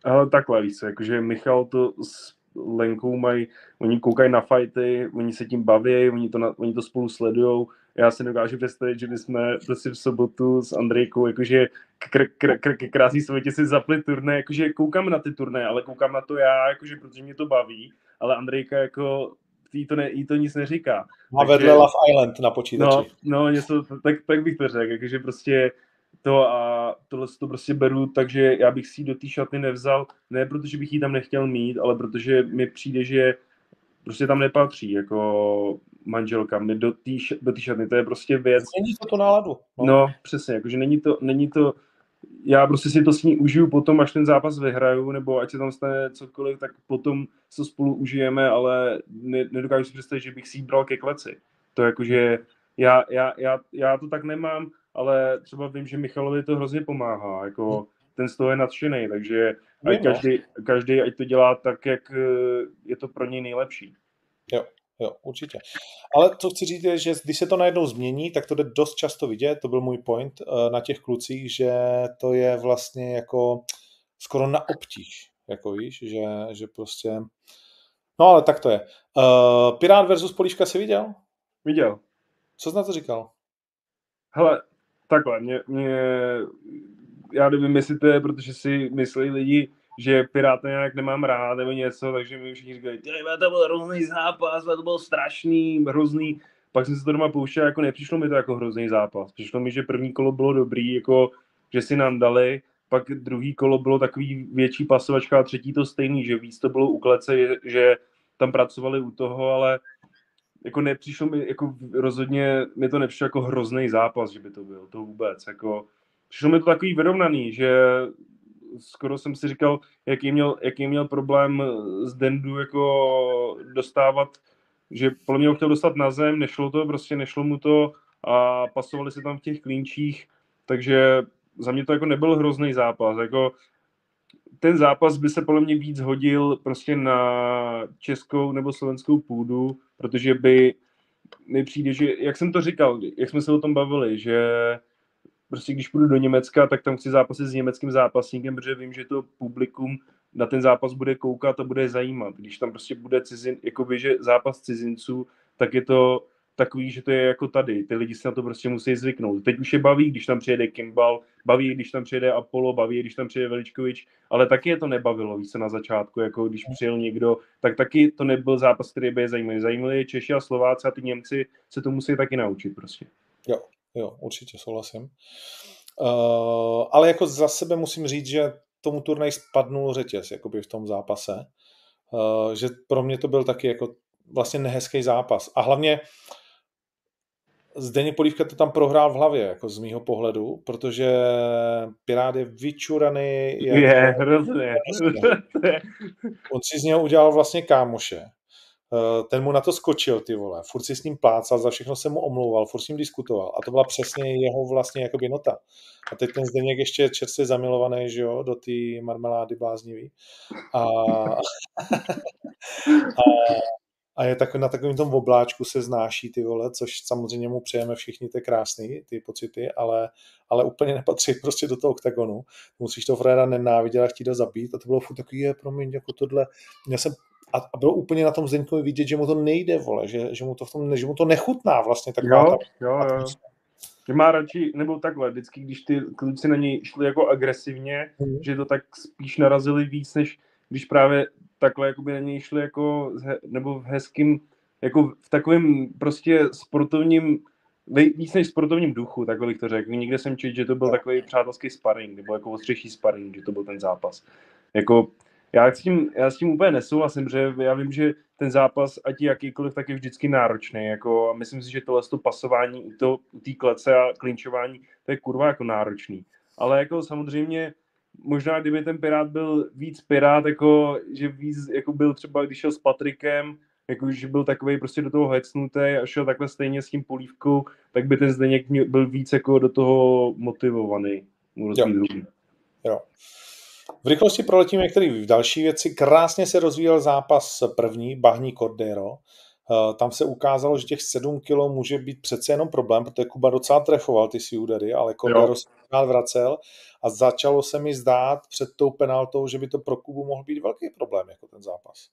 Ale takhle, víš co, jakože Michal to s Lenkou mají, oni koukají na fighty, oni se tím baví, oni to, na, oni to spolu sledujou. Já si nedokážu představit, že bychom prostě v sobotu s Andrejkou, jakože kr, kr, kr, kr, krásný světě si zapli turné, jakože koukám na ty turné, ale koukám na to já, jakože protože mě to baví, ale Andrejka jako jí to, ne, jí to nic neříká. Takže- vedle Love Island na počítači. No, no něco, tak, tak bych to řekl, jakože prostě to a tohle to prostě beru, takže já bych si ji do té šatny nevzal, ne protože bych ji tam nechtěl mít, ale protože mi přijde, že prostě tam nepatří jako manželka mi do té do té šatny, to je prostě věc, Změní to tu náladu. No. no přesně, jakože není to, není to, já prostě si to s ní užiju potom, až ten zápas vyhraju, nebo ať se tam stane cokoliv, tak potom se spolu užijeme, ale ne, nedokážu si představit, že bych si ji bral ke kleci. To jakože, já, já, já, já to tak nemám, ale třeba vím, že Michalovi to hrozně pomáhá, jako ten z toho je nadšený, takže ať každý, každý, ať to dělá tak, jak eh, je to pro něj nejlepší. Jo, určitě. Ale co chci říct je, že když se to najednou změní, tak to jde dost často vidět, to byl můj point eh, na těch klucích, že to je vlastně jako skoro na obtíž, jako víš, že, že prostě... No ale tak to je. Uh, Pirát versus Polívka si viděl? Viděl? Co jsi na to říkal? Hele, takhle, mě, mě, já nevím, jestli to je, protože si myslí lidi, že Piráta nějak nemám rád nebo něco, takže mi všichni říkají, "Ty, to byl hrozný zápas, to byl strašný, hrozný. Pak jsem se to doma pouštěl, jako nepřišlo mi to jako hrozný zápas. Přišlo mi, že první kolo bylo dobrý, jako že si nám dali, pak druhý kolo bylo takový větší pasovačka a třetí to stejný, že víc to bylo u klece, že, že tam pracovali u toho, ale jako nepřišlo mi, jako rozhodně mi to nepřišlo jako hrozný zápas, že by to byl, to vůbec, jako přišlo mi to takový vyrovnaný, že skoro jsem si říkal, jaký měl, jaký měl problém z Dendu jako dostávat, že podle mě ho chtěl dostat na zem, nešlo to, prostě nešlo mu to a pasovali se tam v těch klínčích, takže za mě to jako nebyl hrozný zápas, jako ten zápas by se podle mě víc hodil prostě na českou nebo slovenskou půdu, protože by mi přijde, že, jak jsem to říkal, jak jsme se o tom bavili, že prostě když půjdu do Německa, tak tam chci zápasit s německým zápasníkem, protože vím, že to publikum na ten zápas bude koukat a bude zajímat. Když tam prostě bude cizin, jakoby, že zápas cizinců, tak je to takový, že to je jako tady. Ty lidi se na to prostě musí zvyknout. Teď už je baví, když tam přijede Kimbal, baví, když tam přijede Apollo, baví, když tam přijede Veličkovič, ale taky je to nebavilo, víš se na začátku, jako když přijel někdo, tak taky to nebyl zápas, který by je zajímavý. Zajímavý je Češi a Slováci a ty Němci se to musí taky naučit prostě. Jo, jo, určitě souhlasím. Uh, ale jako za sebe musím říct, že tomu turnaj spadnul řetěz jakoby v tom zápase. Uh, že pro mě to byl taky jako vlastně nehezký zápas. A hlavně Zdeněk Polívka to tam prohrál v hlavě, jako z mýho pohledu, protože Pirát je vyčuraný. Je, je hrozně. On si z něho udělal vlastně kámoše. Eh, ten mu na to skočil, ty vole. Furt si s ním plácal, za všechno se mu omlouval, furt s ním diskutoval. A to byla přesně jeho vlastně jakoby nota. A teď ten Zdeněk ještě čerstvě zamilovaný, že jo, do té marmelády bláznivý. A, a, a je tak, na takovém tom obláčku se znáší ty vole, což samozřejmě mu přejeme všichni, ty krásný, ty pocity, ale, ale úplně nepatří prostě do toho oktagonu. Musíš to Freda nenávidět a chtít ho zabít a to bylo furt takový, je, promiň, jako tohle. Já jsem a, a bylo úplně na tom Zdeňkovi vidět, že mu to nejde, vole, že, že, mu, to v tom, že mu to nechutná vlastně taková jo, ta, jo, jo. Že má radši, nebo takhle, vždycky, když ty kluci na něj šli jako agresivně, mm. že to tak spíš narazili víc, než když právě takhle jakoby na něj šli jako, nebo v hezkým, jako v takovém prostě sportovním, víc než sportovním duchu, takhle bych to řekl. Někde jsem četl, že to byl takový přátelský sparring, nebo jako ostřejší sparring, že to byl ten zápas. Jako, já s tím, já s tím úplně nesouhlasím, že já vím, že ten zápas, ať je jakýkoliv, tak je vždycky náročný. Jako, a myslím si, že tohle to pasování u, té klece a klinčování, to je kurva jako náročný. Ale jako samozřejmě možná kdyby ten Pirát byl víc Pirát, jako, že víc jako byl třeba, když šel s Patrikem, jako, že byl takový prostě do toho hecnutý a šel takhle stejně s tím polívkou, tak by ten Zdeněk byl víc jako do toho motivovaný. Jo. jo. V rychlosti proletíme některé další věci. Krásně se rozvíjel zápas první, Bahní Cordero. Eh, tam se ukázalo, že těch 7 kg může být přece jenom problém, protože Kuba docela trefoval ty si údery, ale Cordero se vracel a začalo se mi zdát před tou penaltou, že by to pro Kubu mohl být velký problém, jako ten zápas.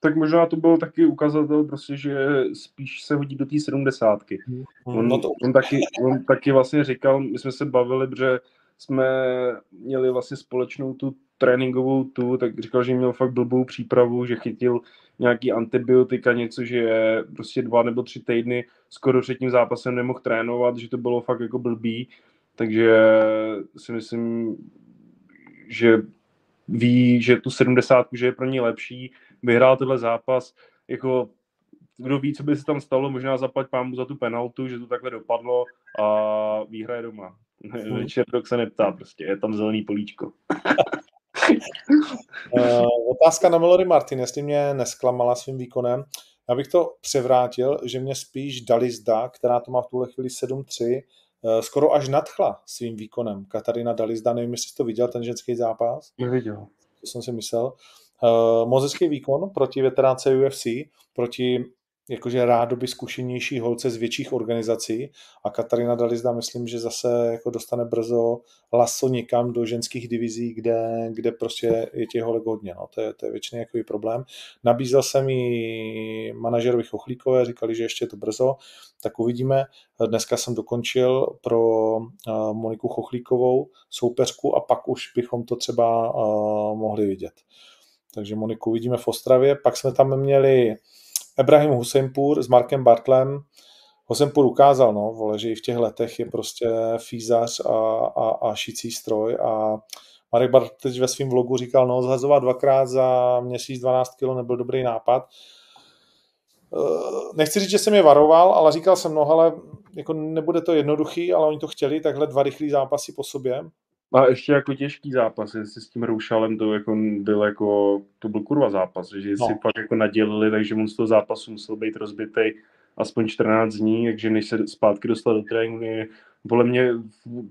Tak možná to byl taky ukazatel, prostě, že spíš se hodí do té sedmdesátky. Hmm. On, no to... on, taky, on taky vlastně říkal, my jsme se bavili, že jsme měli vlastně společnou tu tréninkovou tu, tak říkal, že měl fakt blbou přípravu, že chytil nějaký antibiotika, něco, že prostě dva nebo tři týdny skoro před tím zápasem nemohl trénovat, že to bylo fakt jako blbý, takže si myslím, že ví, že tu 70, že je pro ně lepší, vyhrál tenhle zápas, jako kdo ví, co by se tam stalo, možná zaplať pámu za tu penaltu, že to takhle dopadlo a výhra je doma. Večer se neptá, prostě je tam zelený políčko. uh, otázka na Melody Martin, jestli mě nesklamala svým výkonem. Já bych to převrátil, že mě spíš Dalizda, která to má v tuhle chvíli 7-3, uh, skoro až nadchla svým výkonem. Katarina Dalizda, nevím, jestli jsi to viděl, ten ženský zápas. Neviděl. To jsem si myslel. Uh, mozecký výkon proti veteránce UFC, proti jakože rádoby zkušenější holce z větších organizací a Katarina Dalizda myslím, že zase jako dostane brzo laso někam do ženských divizí, kde, kde prostě je těch holek hodně. No. To, je, to je většiný jakový problém. Nabízel jsem i manažerovi Chochlíkové, říkali, že ještě je to brzo, tak uvidíme. Dneska jsem dokončil pro Moniku Chochlíkovou soupeřku a pak už bychom to třeba mohli vidět. Takže Moniku uvidíme v Ostravě. Pak jsme tam měli Ebrahim Husempur s Markem Bartlem. Husempur ukázal, no, vole, že i v těch letech je prostě fízař a, a, a šicí stroj a Marek Bart teď ve svém vlogu říkal, no zhazovat dvakrát za měsíc 12 kg nebyl dobrý nápad. Eh, nechci říct, že jsem je varoval, ale říkal jsem, no ale jako nebude to jednoduchý, ale oni to chtěli, takhle dva rychlý zápasy po sobě. A ještě jako těžký zápas, jestli s tím Roušalem to jako byl jako, to byl kurva zápas, že no. si fakt jako nadělili, takže on z toho zápasu musel být rozbitý aspoň 14 dní, takže než se zpátky dostal do tréninku, podle mě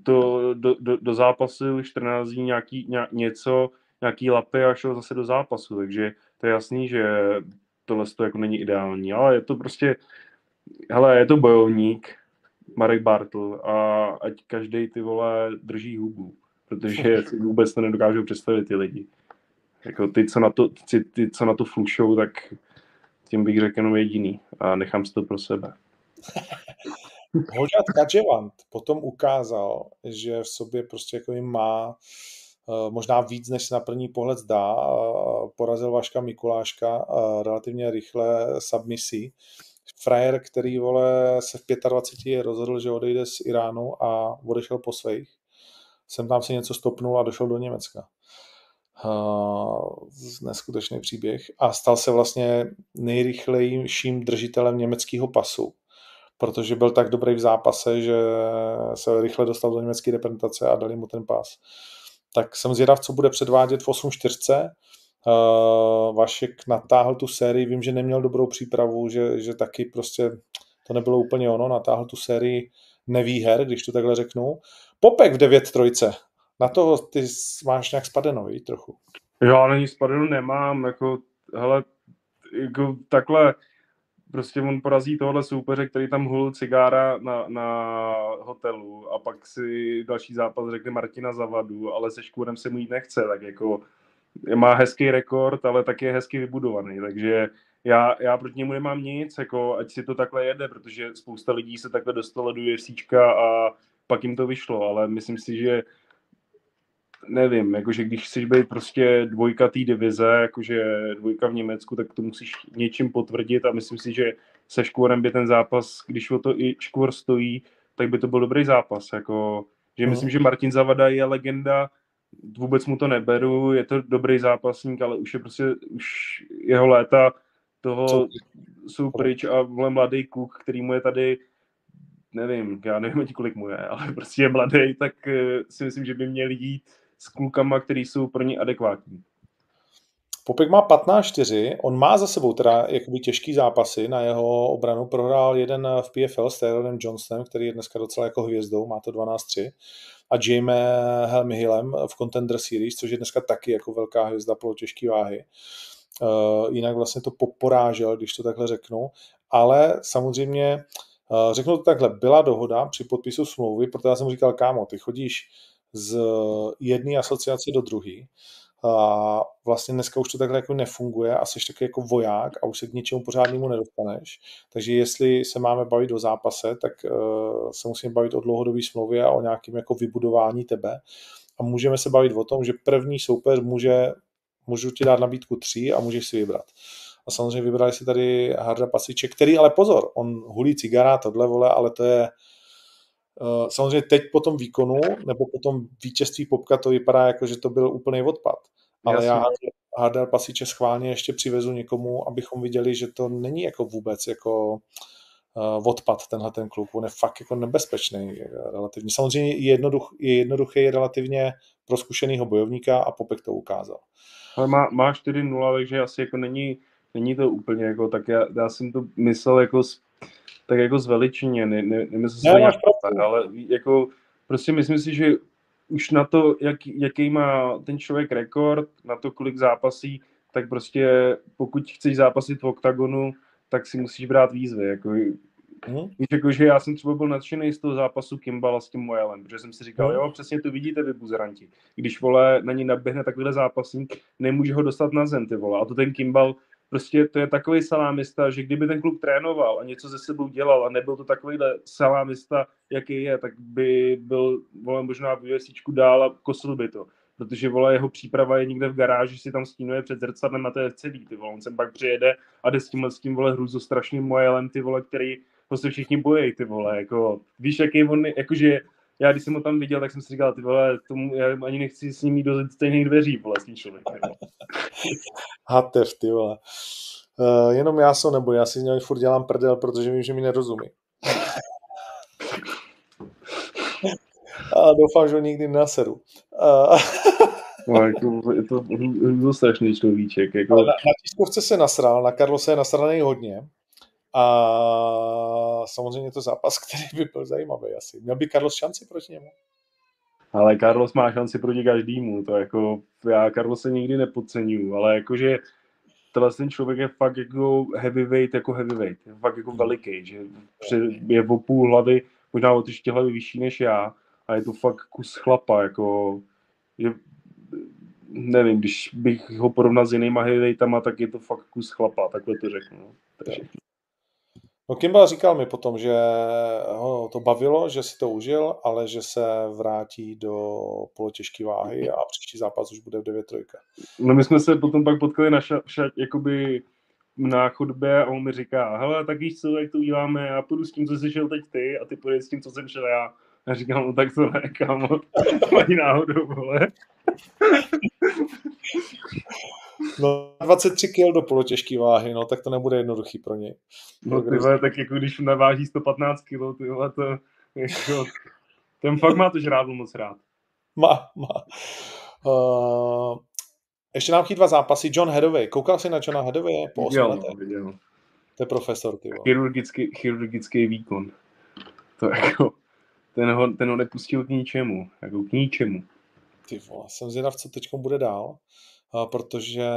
to, do, do, do zápasu 14 dní nějaký, ně, něco, nějaký lapy a šel zase do zápasu, takže to je jasný, že tohle to jako není ideální, ale je to prostě, hele, je to bojovník, Marek Bartl a ať každý ty vole drží hubu, protože si vůbec to nedokážou představit ty lidi. Jako ty, co na to, ty, ty, co na to flušou, tak tím bych řekl jenom jediný a nechám si to pro sebe. Hoďat Kadževant potom ukázal, že v sobě prostě jako má eh, možná víc, než se na první pohled zdá. Porazil Vaška Mikuláška eh, relativně rychle submisí. Frajer, který vole, se v 25 rozhodl, že odejde z Iránu a odešel po svých. Jsem tam si něco stopnul a došel do Německa. Uh, neskutečný příběh. A stal se vlastně nejrychlejším držitelem německého pasu protože byl tak dobrý v zápase, že se rychle dostal do německé reprezentace a dali mu ten pás. Tak jsem zvědav, co bude předvádět v 8-4. Uh, Vašek natáhl tu sérii, vím, že neměl dobrou přípravu, že, že taky prostě to nebylo úplně ono, natáhl tu sérii nevýher, když to takhle řeknu. Popek v 9 trojce, na toho ty máš nějak spadenový trochu. Já na ní spadenu nemám, jako, hele, jako takhle, prostě on porazí tohle soupeře, který tam hul cigára na, na hotelu a pak si další zápas řekne Martina Zavadu, ale se Škůrem se mu jít nechce, tak jako má hezký rekord, ale taky je hezky vybudovaný, takže já, já proti němu nemám nic, jako ať si to takhle jede, protože spousta lidí se takhle dostalo do UFCčka a pak jim to vyšlo, ale myslím si, že nevím, jakože když chceš být prostě dvojka té divize, jakože dvojka v Německu, tak to musíš něčím potvrdit a myslím si, že se Škvorem by ten zápas, když o to i Škvor stojí, tak by to byl dobrý zápas, jako, že no. myslím, že Martin Zavada je legenda, vůbec mu to neberu, je to dobrý zápasník, ale už je prostě, už jeho léta toho jsou pryč a vole mladý kluk, který mu je tady nevím, já nevím kolik mu je, ale prostě je mladý, tak eh, si myslím, že by měl jít s klukama, který jsou pro ně adekvátní. Popek má 15-4, on má za sebou teda jakoby těžký zápasy, na jeho obranu prohrál jeden v PFL s Taylorem Johnsonem, který je dneska docela jako hvězdou, má to 12-3 a Jamie Helmihillem v Contender Series, což je dneska taky jako velká hvězda pro těžké váhy. Uh, jinak vlastně to poporážel, když to takhle řeknu, ale samozřejmě řeknu to takhle, byla dohoda při podpisu smlouvy, protože já jsem říkal, kámo, ty chodíš z jedné asociace do druhé. A vlastně dneska už to takhle jako nefunguje a jsi taky jako voják a už se k ničemu pořádnému nedostaneš. Takže jestli se máme bavit o zápase, tak uh, se musíme bavit o dlouhodobé smlouvě a o nějakém jako vybudování tebe. A můžeme se bavit o tom, že první soupeř může, můžu ti dát nabídku tří a můžeš si vybrat. A samozřejmě vybrali si tady Harda Pasiče, který ale pozor, on hulí cigara, tohle vole, ale to je, Eh, samozřejmě teď po tom výkonu nebo po tom vítězství Popka to vypadá jako, že to byl úplný odpad. Ale Jasně. já Hardar Pasiče schválně ještě přivezu někomu, abychom viděli, že to není jako vůbec jako uh, odpad tenhle ten kluk. On je fakt jako nebezpečný relativně. Samozřejmě je, jednoduch, je jednoduchý je relativně pro zkušenýho bojovníka a Popek to ukázal. Ale má, má 4-0, takže asi jako není, není to úplně jako, tak já, já jsem to myslel jako tak jako zveličeně, ne, ne, nemyslím si to nějak tak, ale jako prostě myslím si, že už na to, jak, jaký má ten člověk rekord, na to, kolik zápasí, tak prostě pokud chceš zápasit v oktagonu, tak si musíš brát výzvy. Jako, hmm. Víš, jako, že já jsem třeba byl nadšený z toho zápasu Kimbala s tím Moelem, protože jsem si říkal, hmm. jo, přesně to vidíte vy buzeranti. Když vole na ní naběhne takovýhle zápasník, nemůže ho dostat na zem, ty vole. A to ten Kimbal prostě to je takový salámista, že kdyby ten kluk trénoval a něco ze sebou dělal a nebyl to takovýhle salámista, jaký je, tak by byl vole, možná v UFC dál a kosil by to. Protože vole, jeho příprava je někde v garáži, si tam stínuje před zrcadlem na té celý, ty vole. On sem pak přijede a jde s tím, s tím vole hruzo strašným mojelem, ty vole, který ho se všichni bojí, ty vole, jako, víš, jaký on, jakože já když jsem ho tam viděl, tak jsem si říkal, ty vole, tomu, já ani nechci s ním jít do stejných dveří, vole, s tím člověkem. Hatev, ty vole. Uh, jenom já se nebo já si z něj furt dělám prdel, protože vím, že mi nerozumí. A doufám, že ho nikdy naseru. Uh, No, jako, je to, to strašný človíček. Jako... Na, na tiskovce se nasral, na Karlo se je nasraný hodně. A samozřejmě to zápas, který by byl zajímavý asi. Měl by Carlos šanci proti němu? Ale Carlos má šanci proti každému, to jako, já Carlos se nikdy nepodceňuju, ale jakože tenhle ten člověk je fakt jako heavyweight, jako heavyweight, je fakt jako veliký, že je o půl hlavy možná o ty hlavy vyšší než já a je to fakt kus chlapa, jako že, nevím, když bych ho porovnal s jinýma heavyweightama, tak je to fakt kus chlapa, takhle to řeknu. No. Takže. No Kimball říkal mi potom, že ho to bavilo, že si to užil, ale že se vrátí do polotěžké váhy a příští zápas už bude v 9-3. No my jsme se potom pak potkali na ša, ša, jakoby na chodbě a on mi říká, hele, tak víš co, jak to uděláme, já půjdu s tím, co jsi šel teď ty a ty půjdeš s tím, co jsem šel já. A říkám, no tak to ne, kámo, ani náhodou, vole. No 23 kg do polotěžké váhy, no tak to nebude jednoduchý pro něj. No ty vole, tak jako když naváží 115 kg, ty vole, to jako, ten fakt má to žrádlo moc rád. Má, má. Uh, ještě nám dva zápasy. John Hathaway. Koukal jsi na Johna Hathaway po 8 Viděl, letech? viděl. To je profesor, ty vole. Chirurgický, chirurgický výkon. To jako, ten ho, ten ho nepustil k ničemu. Jako k ničemu. Ty vole, jsem zvědav, co teď bude dál, protože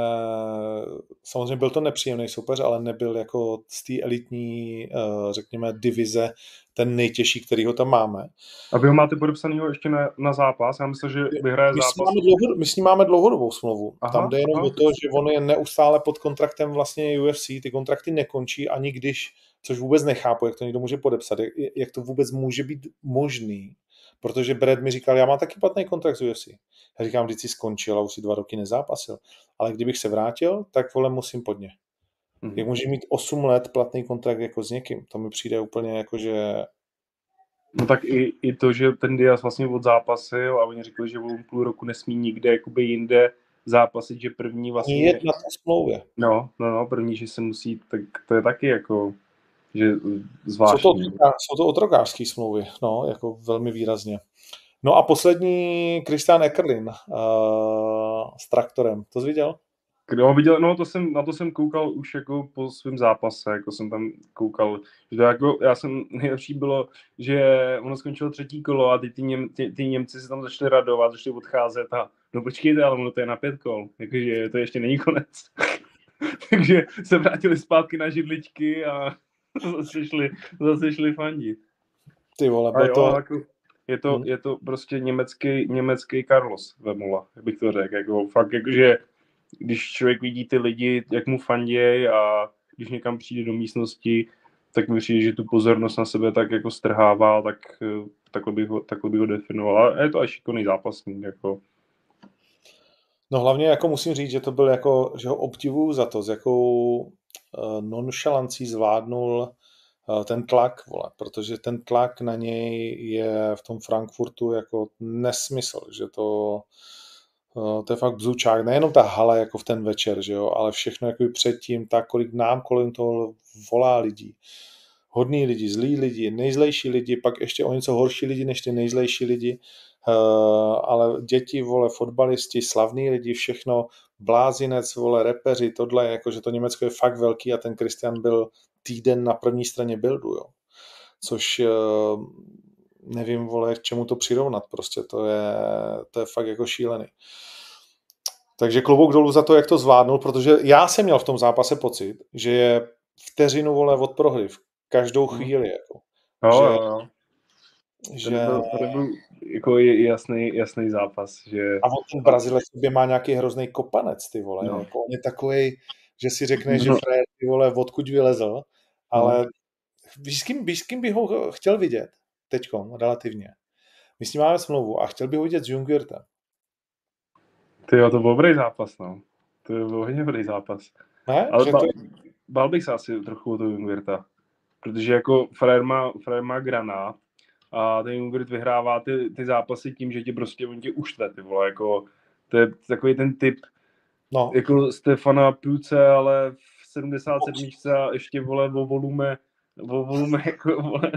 samozřejmě byl to nepříjemný soupeř, ale nebyl jako z té elitní, eh, řekněme, divize ten nejtěžší, který ho tam máme. A vy ho máte podepsanýho ještě na, na zápas? Já myslím, že vyhraje My s, zápas. máme dlouho, my s ním máme dlouhodobou smlouvu. Aha, Tam jde jenom aha. o to, že on je neustále pod kontraktem vlastně UFC, ty kontrakty nekončí ani když, což vůbec nechápu, jak to někdo může podepsat, jak, jak to vůbec může být možný, protože Brad mi říkal, já mám taky platný kontrakt z UFC. Já říkám, si skončil a už si dva roky nezápasil. Ale kdybych se vrátil, tak vole musím pod ně. Mhm. Jak může mít 8 let platný kontrakt jako s někým? To mi přijde úplně jako, že No tak i, i to, že ten Diaz vlastně od zápasil a oni řekli, že on půl roku nesmí nikde jakoby jinde zápasit, že první vlastně... jedna na smlouvě. No, no, no, první, že se musí, tak to je taky jako, že Jsou zvláštní. to, otroká- jsou to otrokářské smlouvy, no, jako velmi výrazně. No a poslední Christian Eckerlin uh, s traktorem, to jsi viděl? Kdo viděl, no to jsem, na to jsem koukal už jako po svém zápase, jako jsem tam koukal, že to jako, já jsem, nejlepší bylo, že ono skončilo třetí kolo a ty, ty, Něm, ty, ty Němci se tam začali radovat, začali odcházet a no počkejte, ale ono to je na pět kol, jakože to ještě není konec. Takže se vrátili zpátky na židličky a zase šli, zase šli fandit. Ty vole, jo, to, jako, je to, Hmm. je to prostě německý, německý Carlos Vemula, jak bych to řekl. Jako, fakt jakože, když člověk vidí ty lidi, jak mu fanděj a když někam přijde do místnosti, tak mi přijde, že tu pozornost na sebe tak jako strhává, tak eh, takhle bych ho, takhle bych ho definoval. A je to až šikovný zápasník. Jako. no hlavně jako musím říct, že to byl jako, že ho obdivuju za to, s jakou uh, nonchalancí zvládnul uh, ten tlak, vole, protože ten tlak na něj je v tom Frankfurtu jako nesmysl, že to Uh, to je fakt bzučák, nejenom ta hala jako v ten večer, že jo, ale všechno jako předtím, tak kolik nám kolem toho volá lidí. Hodný lidi, zlí lidi, nejzlejší lidi, pak ještě o něco horší lidi než ty nejzlejší lidi, ale děti, vole, fotbalisti, slavní lidi, všechno, blázinec, vole, repeři, tohle, jakože to Německo je fakt velký a ten Kristian byl týden na první straně buildu, jo. Což uh, nevím, vole, k čemu to přirovnat, prostě to je, to je fakt jako šílený. Takže klobouk dolů za to, jak to zvládnul, protože já jsem měl v tom zápase pocit, že je vteřinu, vole, od prohry v každou chvíli, jako. Jo, Že- jo. Že, Ten byl, ten byl jako je- jasný, jasný zápas, že a on ten Brazilec sobě má nějaký hrozný kopanec, ty vole. No. Jako on je takový, že si řekne, že No. frajer, ty vole, odkud vylezl, ale víš, s kým, víš, s kým bych ho chtěl vidět teďkom, relativně. My s ním máme smlouvu a chtěl bych ho vidět s Jungwirtem. ty jo, to byl dobrý zápas, no. To byl hodně dobrý zápas. Ne? Ale že ba, to, bál bych se asi trochu o toho Jungwirta. Protože jako Frajer má, Frajer má granát a ten Jungwirth vyhrává ty, ty zápasy tím, že tě prostě on tě uštve, ty vole, jako to je takový ten typ, no, jako Stefana Puce, ale v 77. a ještě vole o volume, o volume jako vole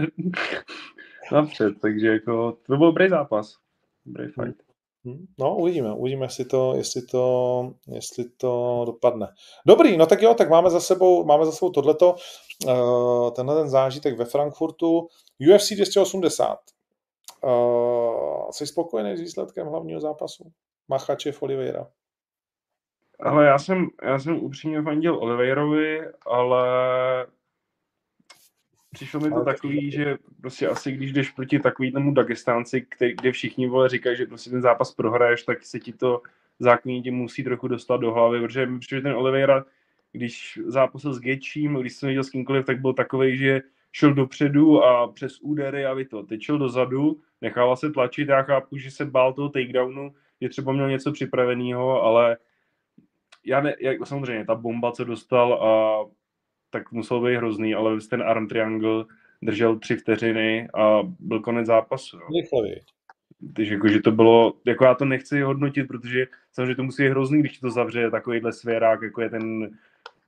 napřed, takže jako to byl dobrý zápas. Dobrý fight. Hm, No, uvidíme, uvidíme, jestli to, jestli to, jestli to dopadne. Dobrý, no tak jo, tak máme za sebou, máme za sebou tohleto, uh, tenhle ten zážitek ve Frankfurtu, UFC 280. Uh, jsi spokojený s výsledkem hlavního zápasu? Machačev Oliveira. Ale já jsem, já jsem upřímně fandil Oliveirovi, ale přišlo mi to takový, že prostě asi když jdeš proti takovému Dagestánci, který, kde všichni vole říkají, že prostě ten zápas prohraješ, tak se ti to zákonně ti musí trochu dostat do hlavy, protože přijde ten Oliveira, když zápasil s Gečím, když jsem viděl s kýmkoliv, tak byl takový, že šel dopředu a přes údery a vy to. Teď šel dozadu, nechával se tlačit, já chápu, že se bál toho takedownu, že třeba měl něco připraveného, ale já ne, jak, samozřejmě ta bomba, co dostal, a, tak musel být hrozný, ale ten arm triangle držel tři vteřiny a byl konec zápasu. Rychle, takže jako, že to bylo, jako já to nechci hodnotit, protože samozřejmě to musí být hrozný, když to zavře takovýhle svěrák, jako je ten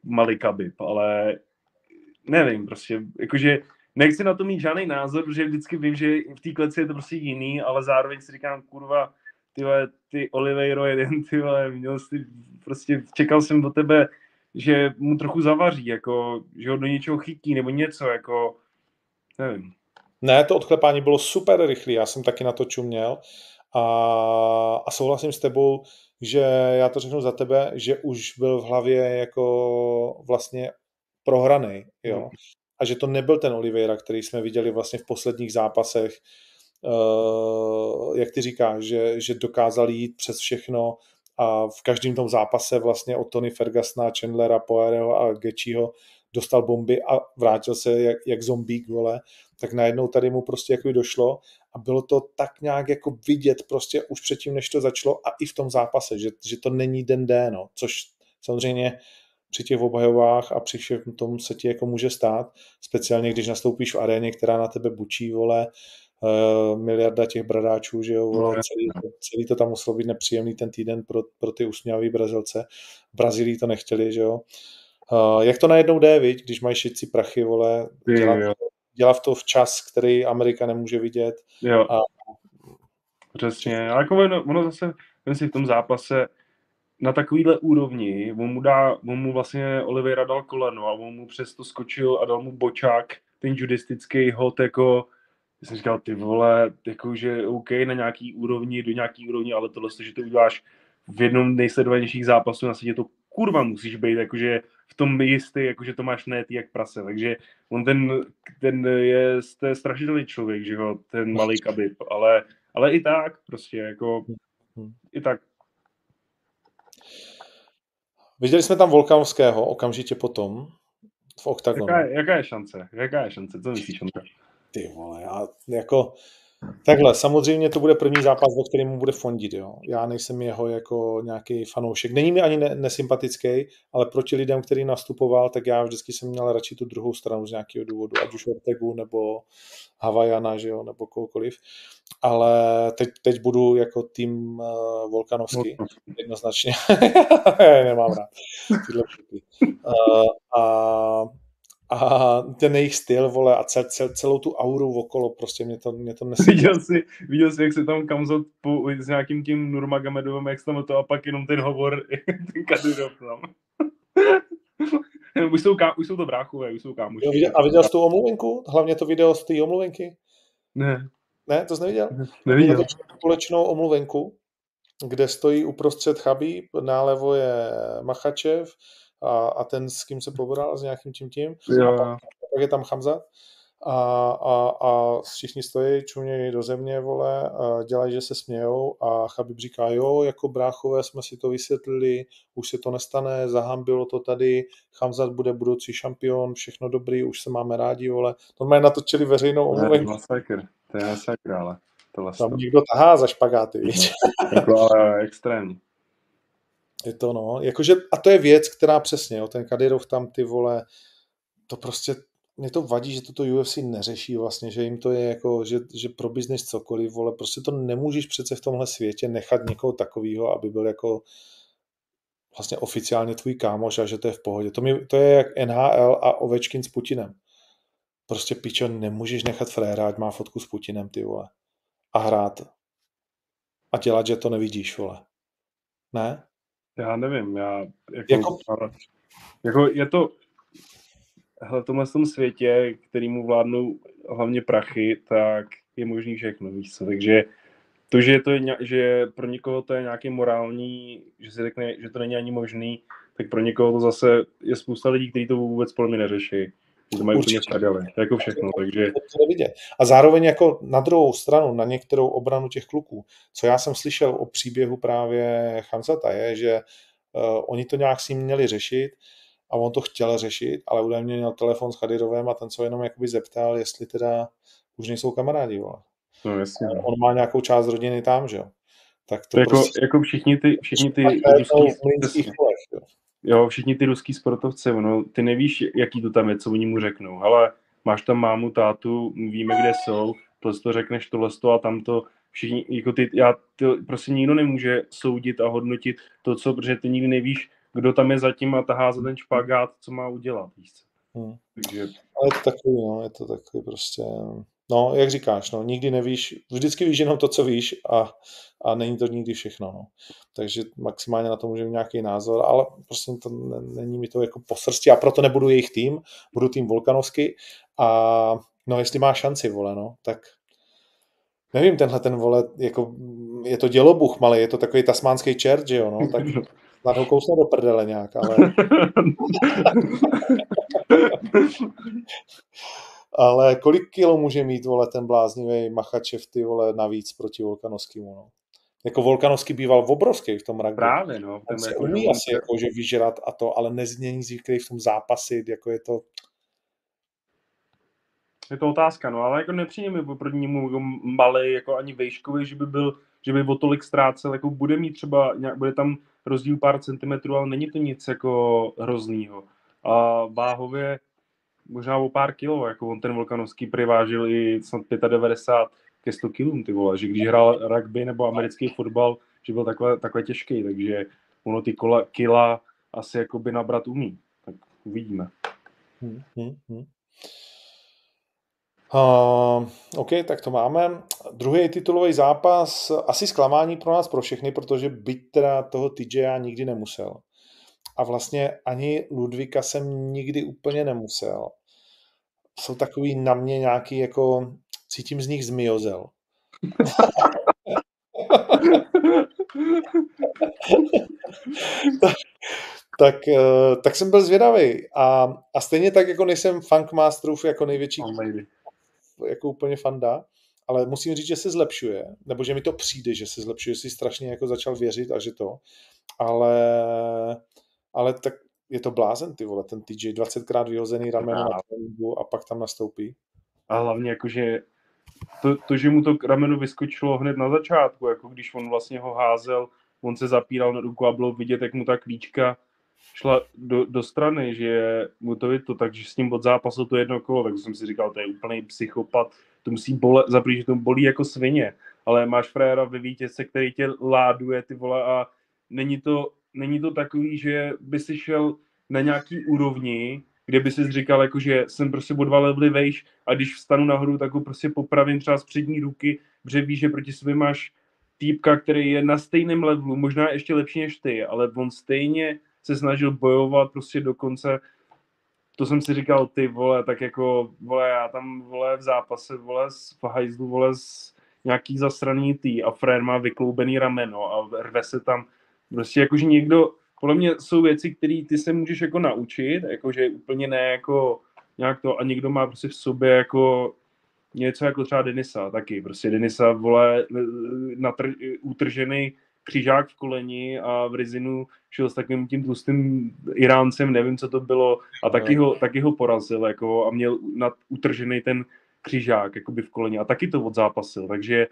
malý kabib, ale nevím, prostě, jakože nechci na to mít žádný názor, protože vždycky vím, že v té kleci je to prostě jiný, ale zároveň si říkám, kurva, ty, ty Oliveiro jeden, ty vole, měl jsi, prostě čekal jsem do tebe, že mu trochu zavaří, jako, že ho do něčeho chytí, nebo něco, jako, nevím. Ne, to odklepání bylo super rychlé, já jsem taky na to čuměl a, a souhlasím s tebou, že já to řeknu za tebe, že už byl v hlavě jako vlastně prohraný, jo. Hmm. A že to nebyl ten Oliveira, který jsme viděli vlastně v posledních zápasech, uh, jak ty říkáš, že, že dokázal jít přes všechno a v každém tom zápase vlastně od Tony Fergusona, Chandlera, Poireho a Gechiho dostal bomby a vrátil se jak, jak zombík, vole, tak najednou tady mu prostě jako došlo a bylo to tak nějak jako vidět prostě už předtím, než to začalo a i v tom zápase, že, že to není den D, no, což samozřejmě při těch obhajovách a při všem tom se ti jako může stát, speciálně když nastoupíš v aréně, která na tebe bučí, vole, uh, miliarda těch bradáčů, že jo, vole, no, celý, celý to tam muselo být nepříjemný ten týden pro, pro ty usměvavý Brazilce. V Brazílii to nechtěli, že jo. Uh, jak to najednou jde, viď, když mají šici prachy, vole, dělat, dělat to včas, který Amerika nemůže vidět. Jo. A... Přesně, ale jako ono, ono zase, si v tom zápase na takovýhle úrovni, on mu, dá, on mu vlastně Oliveira dal koleno a on mu přesto skočil a dal mu bočák, ten judistický hod, jako jsem říkal, ty vole, jako že OK, na nějaký úrovni, do nějaký úrovni, ale tohle, že to uděláš v jednom nejsledovanějších zápasů na světě, to kurva musíš být, jakože v tom jistý, jakože to máš netý jak prase, takže on ten, ten je, je strašidelný člověk, že jo, ten malý kabib, ale, ale i tak, prostě jako, i tak. Viděli jsme tam Volkanovského okamžitě potom v oktagonu. Jaká, jaká je šance? Jaká je šance? Co myslíš, Ondra? Ty vole, já jako Takhle, samozřejmě to bude první zápas, ve kterém mu bude fondit. Jo. Já nejsem jeho jako nějaký fanoušek. Není mi ani ne- nesympatický, ale proti lidem, který nastupoval, tak já vždycky jsem měl radši tu druhou stranu z nějakého důvodu, ať už Ortegu nebo Havajana, že jo, nebo kohokoliv. Ale teď, teď budu jako tým uh, Volkanovský, jednoznačně. Nemám rád. Tyhle uh, a a ten jejich styl, vole, a cel, cel, celou tu auru okolo, prostě mě to, mě to nesedí. Viděl jsi, viděl jsi, jak se tam Kamzot po, s nějakým tím Nurmagomedovem, jak se tam to a pak jenom ten hovor, ten Kadyrov tam. už, jsou, ká, už jsou to bráchové, už jsou kámoši. Jo, viděl, a viděl jsi tu omluvenku? Hlavně to video z té omluvenky? Ne. Ne, to jsi neviděl? Neviděl. Společnou omluvenku, kde stojí uprostřed Chabí, nálevo je Machačev, a, a ten s kým se pobral s nějakým tím tím. Jo. A pak, pak je tam Hamza a, a, a všichni stojí, čumějí do země, vole, a dělají, že se smějou a Chabib říká, jo, jako bráchové jsme si to vysvětlili, už se to nestane, zahambilo to tady, Hamzat bude budoucí šampion, všechno dobrý, už se máme rádi, vole. Normálně natočili veřejnou omluvenku. Masakr, to je masakr, ale tohle Tam někdo tahá za špagáty, víš. jako, ale extrémní. Je to no, jakože, a to je věc, která přesně, jo, ten Kadyrov tam ty vole, to prostě, mě to vadí, že toto UFC neřeší vlastně, že jim to je jako, že, že pro biznis cokoliv, vole, prostě to nemůžeš přece v tomhle světě nechat někoho takového, aby byl jako vlastně oficiálně tvůj kámoš a že to je v pohodě. To, mi, to je jak NHL a Ovečkin s Putinem. Prostě pičo, nemůžeš nechat fréra, ať má fotku s Putinem, ty vole. A hrát. A dělat, že to nevidíš, vole. Ne? Já nevím, já jako, jako... jako je to hele, v tomhle tom světě, kterýmu vládnou hlavně prachy, tak je možný všechno, víš co, takže to, že, je to, že pro někoho to je nějaký morální, že si řekne, že to není ani možný, tak pro někoho to zase je spousta lidí, kteří to vůbec podle mě neřeší. To mají úplně prdeli, jako všechno, takže vidět. A zároveň jako na druhou stranu, na některou obranu těch kluků, co já jsem slyšel o příběhu právě Chamzata, je, že uh, oni to nějak s ním měli řešit a on to chtěl řešit, ale údajně měl telefon s Chadirovem a ten se jenom jakoby zeptal, jestli teda už nejsou kamarádi, vole. no jasně. no. On má nějakou část rodiny tam, že jo. Tak to, To jako, prostě jako všichni ty, všichni ty tak najednou jo. všichni ty ruský sportovci, no, ty nevíš, jaký to tam je, co oni mu řeknou, ale máš tam mámu, tátu, víme, kde jsou, tohle to řekneš, tohle to a tamto, všichni, jako ty, já, ty, prostě nikdo nemůže soudit a hodnotit to, co, protože ty nikdy nevíš, kdo tam je zatím a tahá za ten špagát, co má udělat, víš. Hmm. Takže Ale je to takový, no, je to takový prostě, no, jak říkáš, no, nikdy nevíš, vždycky víš jenom to, co víš a, a není to nikdy všechno, no. Takže maximálně na to může mít nějaký názor, ale prostě to ne, není mi to jako po srsti a proto nebudu jejich tým, budu tým Volkanovsky a no, jestli má šanci, vole, no, tak nevím, tenhle ten vole, jako je to dělobuch malý, je to takový tasmánský čert, že jo, no, tak snad ho kousne do prdele nějak, ale Ale kolik kilo může mít, vole, ten bláznivý Machačev, ty vole, navíc proti Volkanovskému, no. Jako Volkanovský býval obrovský v tom rugby. právě, no. On se jako, umí asi jako, že vyžrat a to, ale není zvyklý v tom zápasit, jako je to... Je to otázka, no, ale jako nepřijde mi proti němu jako malý, jako ani vejškový, že by byl, že by o tolik ztrácel, jako bude mít třeba, nějak, bude tam rozdíl pár centimetrů, ale není to nic jako hroznýho. A váhově možná o pár kilo, jako on ten Volkanovský přivážil i snad 95 ke 100 kilům, ty vole, že když hrál rugby nebo americký fotbal, že byl takhle, takhle těžký, takže ono ty kola, kila asi jakoby nabrat umí. Tak uvidíme. Hm, hm, hm. Uh, OK, tak to máme. Druhý titulový zápas, asi zklamání pro nás, pro všechny, protože byť teda toho TJ nikdy nemusel. A vlastně ani Ludvíka jsem nikdy úplně nemusel. Jsou takový na mě nějaký, jako cítím z nich zmiozel. tak, eh, tak jsem byl zvědavý. A, a stejně tak, jako nejsem Funkmasterův jako největší Almighty. jako úplně fanda, ale musím říct, že se zlepšuje, nebo že mi to přijde, že se zlepšuje, si strašně jako začal věřit a že to, ale, ale tak je to blázen, ty vole, ten TJ 20krát vyhozený rameno na tréninku a pak tam nastoupí. A hlavně jakože to, to, že mu to rameno vyskočilo hned na začátku, jako když on vlastně ho házel, on se zapíral na ruku a bylo vidět, jak mu ta klíčka šla do, do strany, že mu to je to, takže s ním od zápasu to jedno kolo, tak jsem si říkal, to je úplný psychopat, to musí bolet, za první, že to bolí jako svině, ale máš fréra ve vítězce, který tě láduje, ty vole, a není to, není to takový, že by si šel na nějaký úrovni, kde by si říkal, jako, že jsem prostě o dva levely vejš a když vstanu nahoru, tak ho prostě popravím třeba z přední ruky, protože víš, že proti sobě máš týpka, který je na stejném levelu, možná ještě lepší než ty, ale on stejně se snažil bojovat prostě do konce. To jsem si říkal, ty vole, tak jako, vole, já tam, vole, v zápase, vole, z hajzlu, vole, z nějaký zasraný tý a Frér má vykloubený rameno a rve se tam, prostě jakože někdo, podle mě jsou věci, které ty se můžeš jako naučit, jakože úplně ne jako nějak to, a někdo má prostě v sobě jako něco jako třeba Denisa taky, prostě Denisa, vole, natr, utržený křižák v koleni a v Rizinu šel s takovým tím tlustým Iráncem, nevím, co to bylo, a taky ho, taky ho porazil, jako, a měl nad, utržený ten křižák, jakoby v koleni, a taky to odzápasil, takže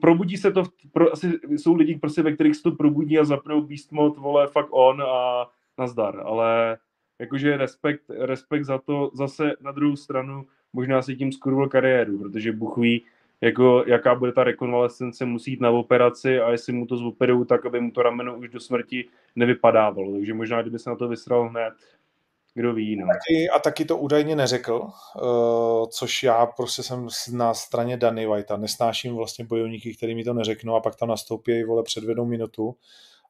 probudí se to, pro, asi jsou lidi, prostě, ve kterých se to probudí a zapnou Beast Mode, vole, fuck on a nazdar, ale jakože respekt, respekt za to, zase na druhou stranu možná si tím skurvil kariéru, protože Bůh ví, jako, jaká bude ta rekonvalescence, musí jít na operaci a jestli mu to zoperují tak, aby mu to rameno už do smrti nevypadávalo. Takže možná, kdyby se na to vysral hned, kdo ví. No. Taky, a taky to údajně neřekl, uh, což já prostě jsem na straně Danny Whitea. Nesnáším vlastně bojovníky, který mi to neřeknou a pak tam nastoupí, vole, předvedou minutu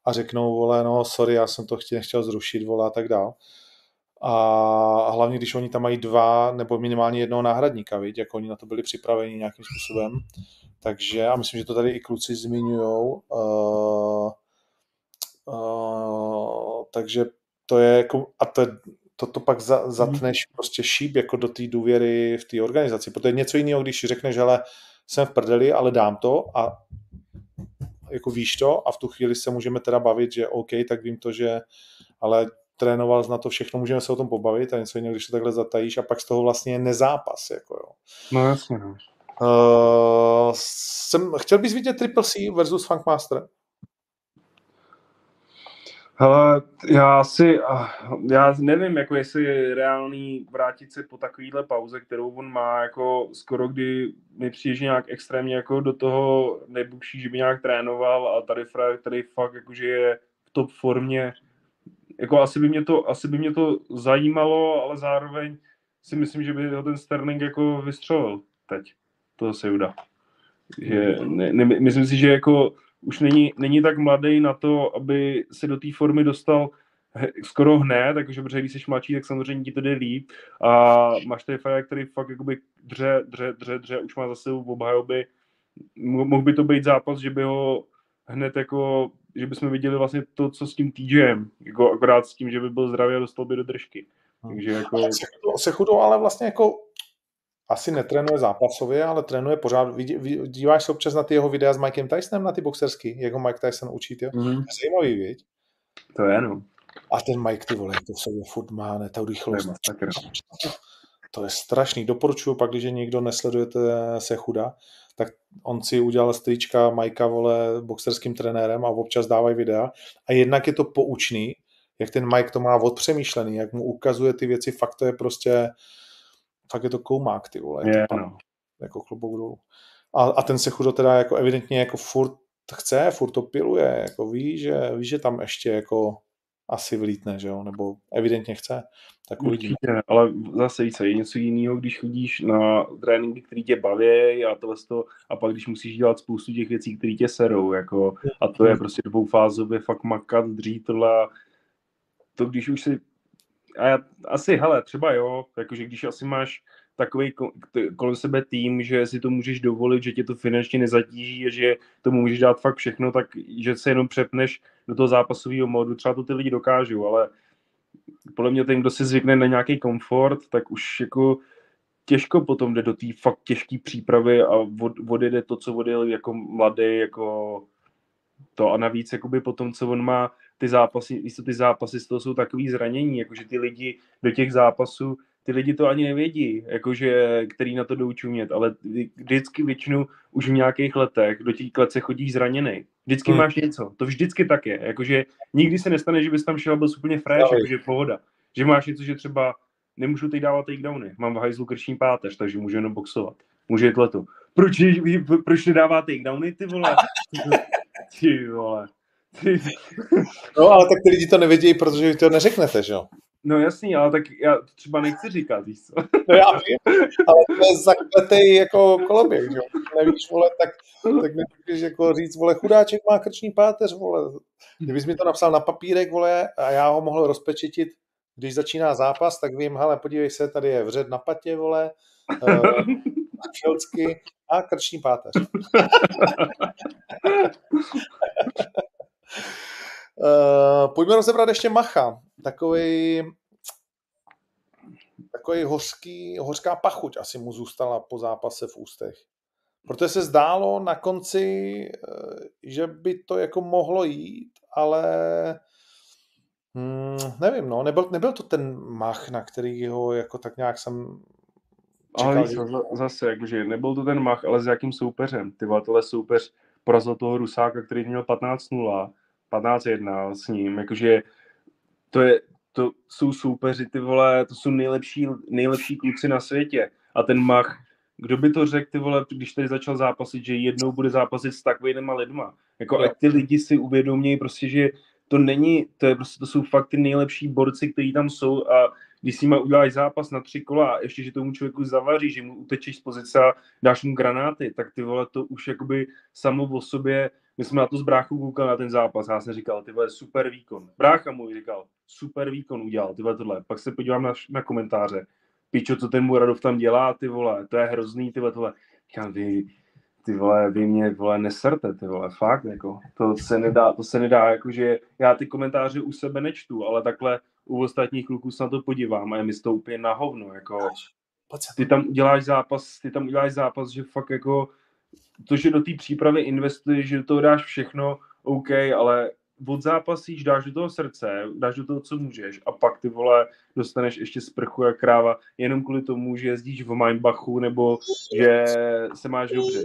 a řeknou, vole, no sorry, já jsem to chtěl, nechtěl zrušit, vole, a tak dál. A hlavně, když oni tam mají dva nebo minimálně jednoho náhradníka, viď? jako oni na to byli připraveni nějakým způsobem. Takže a myslím, že to tady i kluci zmiňujou. Uh, uh, takže to je jako, a to je to, to pak za, zatneš prostě šíp jako do té důvěry v té organizaci, protože něco jiného, když řekneš, ale jsem v prdeli, ale dám to a jako víš to a v tu chvíli se můžeme teda bavit, že OK, tak vím to, že ale trénoval na to všechno, můžeme se o tom pobavit a něco jiného, když to takhle zatajíš a pak z toho vlastně je nezápas. Jako jo. No jasně, no. Uh, jsem, chtěl bys vidět Triple C versus Funkmaster? Hele, já si, já nevím, jako jestli je reálný vrátit se po takovýhle pauze, kterou on má, jako skoro kdy mi přijde nějak extrémně jako do toho nebuší, že by nějak trénoval a tady Fraj, tady fakt jakože je v top formě. Jako asi by mě to, asi by mě to zajímalo, ale zároveň si myslím, že by ho ten Sterling jako vystřelil teď. To se udá. Že, ne, ne, myslím si, že jako už není, není tak mladý na to, aby se do té formy dostal skoro hned, takže protože když jsi mladší, tak samozřejmě ti to jde líp a máš tady Faja, který fakt jakoby dře, dře, dře, dře, už má za sebou v obhajoby. Mohl by to být zápas, že by ho hned jako, že bychom viděli vlastně to, co s tím TJem, jako akorát s tím, že by byl zdravý a dostal by do držky. Takže jako... Se chudou, ale vlastně jako asi netrénuje zápasově, ale trénuje pořád. Díváš se občas na ty jeho videa s Mikem Tysonem, na ty boxerský, jak ho Mike Tyson učí, jo? Mm-hmm. Zajímavý, viď? To je, no. A ten Mike, ty vole, to sobě furt má, ne, ta rychlost. To je strašný. Doporučuju pak, když někdo nesledujete se chuda, tak on si udělal strička Majka, vole, boxerským trenérem a občas dávají videa. A jednak je to poučný, jak ten Mike to má odpřemýšlený, jak mu ukazuje ty věci, fakt to je prostě, fakt je to koumák, ty vole. Je, to no. Jako klobouk dolů. A, a ten se chudo teda jako evidentně jako furt chce, furt to piluje, jako ví, že, ví, že tam ještě jako asi vlítne, že jo, nebo evidentně chce, tak uvidíme. Určitě, ale zase více, je něco jiného, když chodíš na tréninky, které tě baví a to, to a pak když musíš dělat spoustu těch věcí, které tě serou, jako, a to je hmm. prostě dvoufázově fakt makat, dřít tohle, to když už si a já, asi, hele, třeba jo, jakože když asi máš takový kolem sebe tým, že si to můžeš dovolit, že tě to finančně nezatíží a že tomu můžeš dát fakt všechno, tak že se jenom přepneš do toho zápasového modu, třeba to ty lidi dokážou, ale podle mě ten, kdo si zvykne na nějaký komfort, tak už jako těžko potom jde do té fakt těžké přípravy a od, odjede to, co odjel jako mladý, jako to a navíc jakoby potom, co on má ty zápasy, víš ty zápasy z toho jsou takový zranění, jakože ty lidi do těch zápasů, ty lidi to ani nevědí, jakože, který na to jdou čumět, ale vždycky většinu už v nějakých letech do těch let se chodí zraněný. Vždycky hmm. máš něco, to vždycky tak je, jakože nikdy se nestane, že bys tam šel a byl úplně fresh, jakože pohoda. Že máš něco, že třeba nemůžu teď dávat takedowny, mám v hajzlu krční páteř, takže můžu jenom boxovat. Může jít letu. Proč, proč nedává takedowny, ty vole? Ty vole. No, ale tak ty lidi to nevědí, protože vy to neřeknete, že jo? No jasný, ale tak já to třeba nechci říkat, víš co? No já vím, ale to je zakletej jako koloběh, že jo? Nevíš, vole, tak, tak nemůžeš jako říct, vole, chudáček má krční páteř, vole. Kdybys mi to napsal na papírek, vole, a já ho mohl rozpečitit, když začíná zápas, tak vím, hele, podívej se, tady je vřed na patě, vole, uh, a krční páteř. Uh, pojďme rozebrat ještě Macha. Takový takový hořký, hořká pachuť asi mu zůstala po zápase v ústech. Protože se zdálo na konci, eh, že by to jako mohlo jít, ale hmm, nevím, no, nebyl, nebyl to ten mach, na který ho jako tak nějak jsem čekal. Ale že... zase, jakože nebyl to ten mach, ale s jakým soupeřem. Ty tohle soupeř porazil toho Rusáka, který měl 15-0 15-1 s ním, jakože to, je, to jsou soupeři, ty vole, to jsou nejlepší, nejlepší kluci na světě. A ten Mach, kdo by to řekl, ty vole, když tady začal zápasit, že jednou bude zápasit s takovýma lidma. Jako ať ty lidi si uvědomějí prostě, že to není, to, je prostě, to jsou fakt ty nejlepší borci, kteří tam jsou a když s nima uděláš zápas na tři kola a ještě, že tomu člověku zavaří, že mu utečeš z pozice a dáš mu granáty, tak ty vole, to už jakoby samo o sobě my jsme na to s bráchou koukali na ten zápas a já jsem říkal, ty vole, super výkon. Brácha můj říkal, super výkon udělal, ty vole, tohle. Pak se podívám na, na komentáře. Pičo, co ten Muradov tam dělá, ty vole, to je hrozný, ty vole, tohle. Říkám, vy, ty vole, vy mě, vole, nesrte, ty vole, fakt, jako, to se nedá, to se nedá, jakože já ty komentáře u sebe nečtu, ale takhle u ostatních kluků se na to podívám a je mi to úplně na hovno, jako ty tam uděláš zápas, ty tam uděláš zápas, že fakt jako to, že do té přípravy investuješ, že do toho dáš všechno, OK, ale od zápasíš, dáš do toho srdce, dáš do toho, co můžeš a pak ty vole dostaneš ještě sprchu jak kráva jenom kvůli tomu, že jezdíš v Mainbachu nebo že se máš dobře.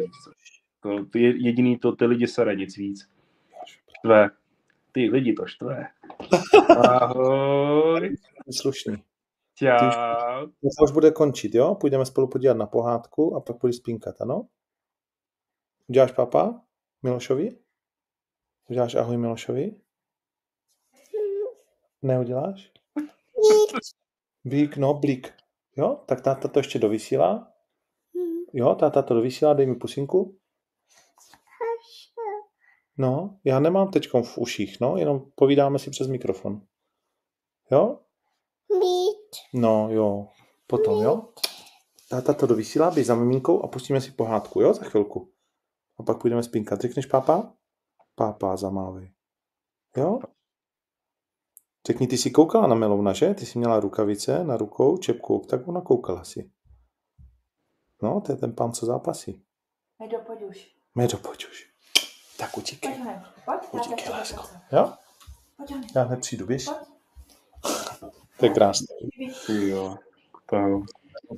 To, to je jediný to, ty lidi sere, nic víc. Štve. Ty lidi to štve. Ahoj. Slušný. Čau. To už bude končit, jo? Půjdeme spolu podívat na pohádku a pak půjdeš spinkat, ano? Uděláš papa Milošovi? Uděláš ahoj Milošovi? Neuděláš? Blík, no, blík. Jo, tak táta to ještě dovysílá. Jo, táta to dovysílá, dej mi pusinku. No, já nemám teď v uších, no, jenom povídáme si přes mikrofon. Jo? No, jo. Potom, jo? Táta to dovysílá, běž za miminkou a pustíme si pohádku, jo, za chvilku. A pak půjdeme spinkat. Řekneš pápa? Pápa, zamávej. Jo? Řekni, ty jsi koukala na Melouna, že? Ty jsi měla rukavice na rukou, čepku, tak ona koukala si. No, to je ten pán, co zápasí. Medo, pojď už. Medo, pojď už. Tak utíkej. Pojď, Utíkej, lásko. Jo? Já hned přijdu, běž. To je krásné. Jo. To,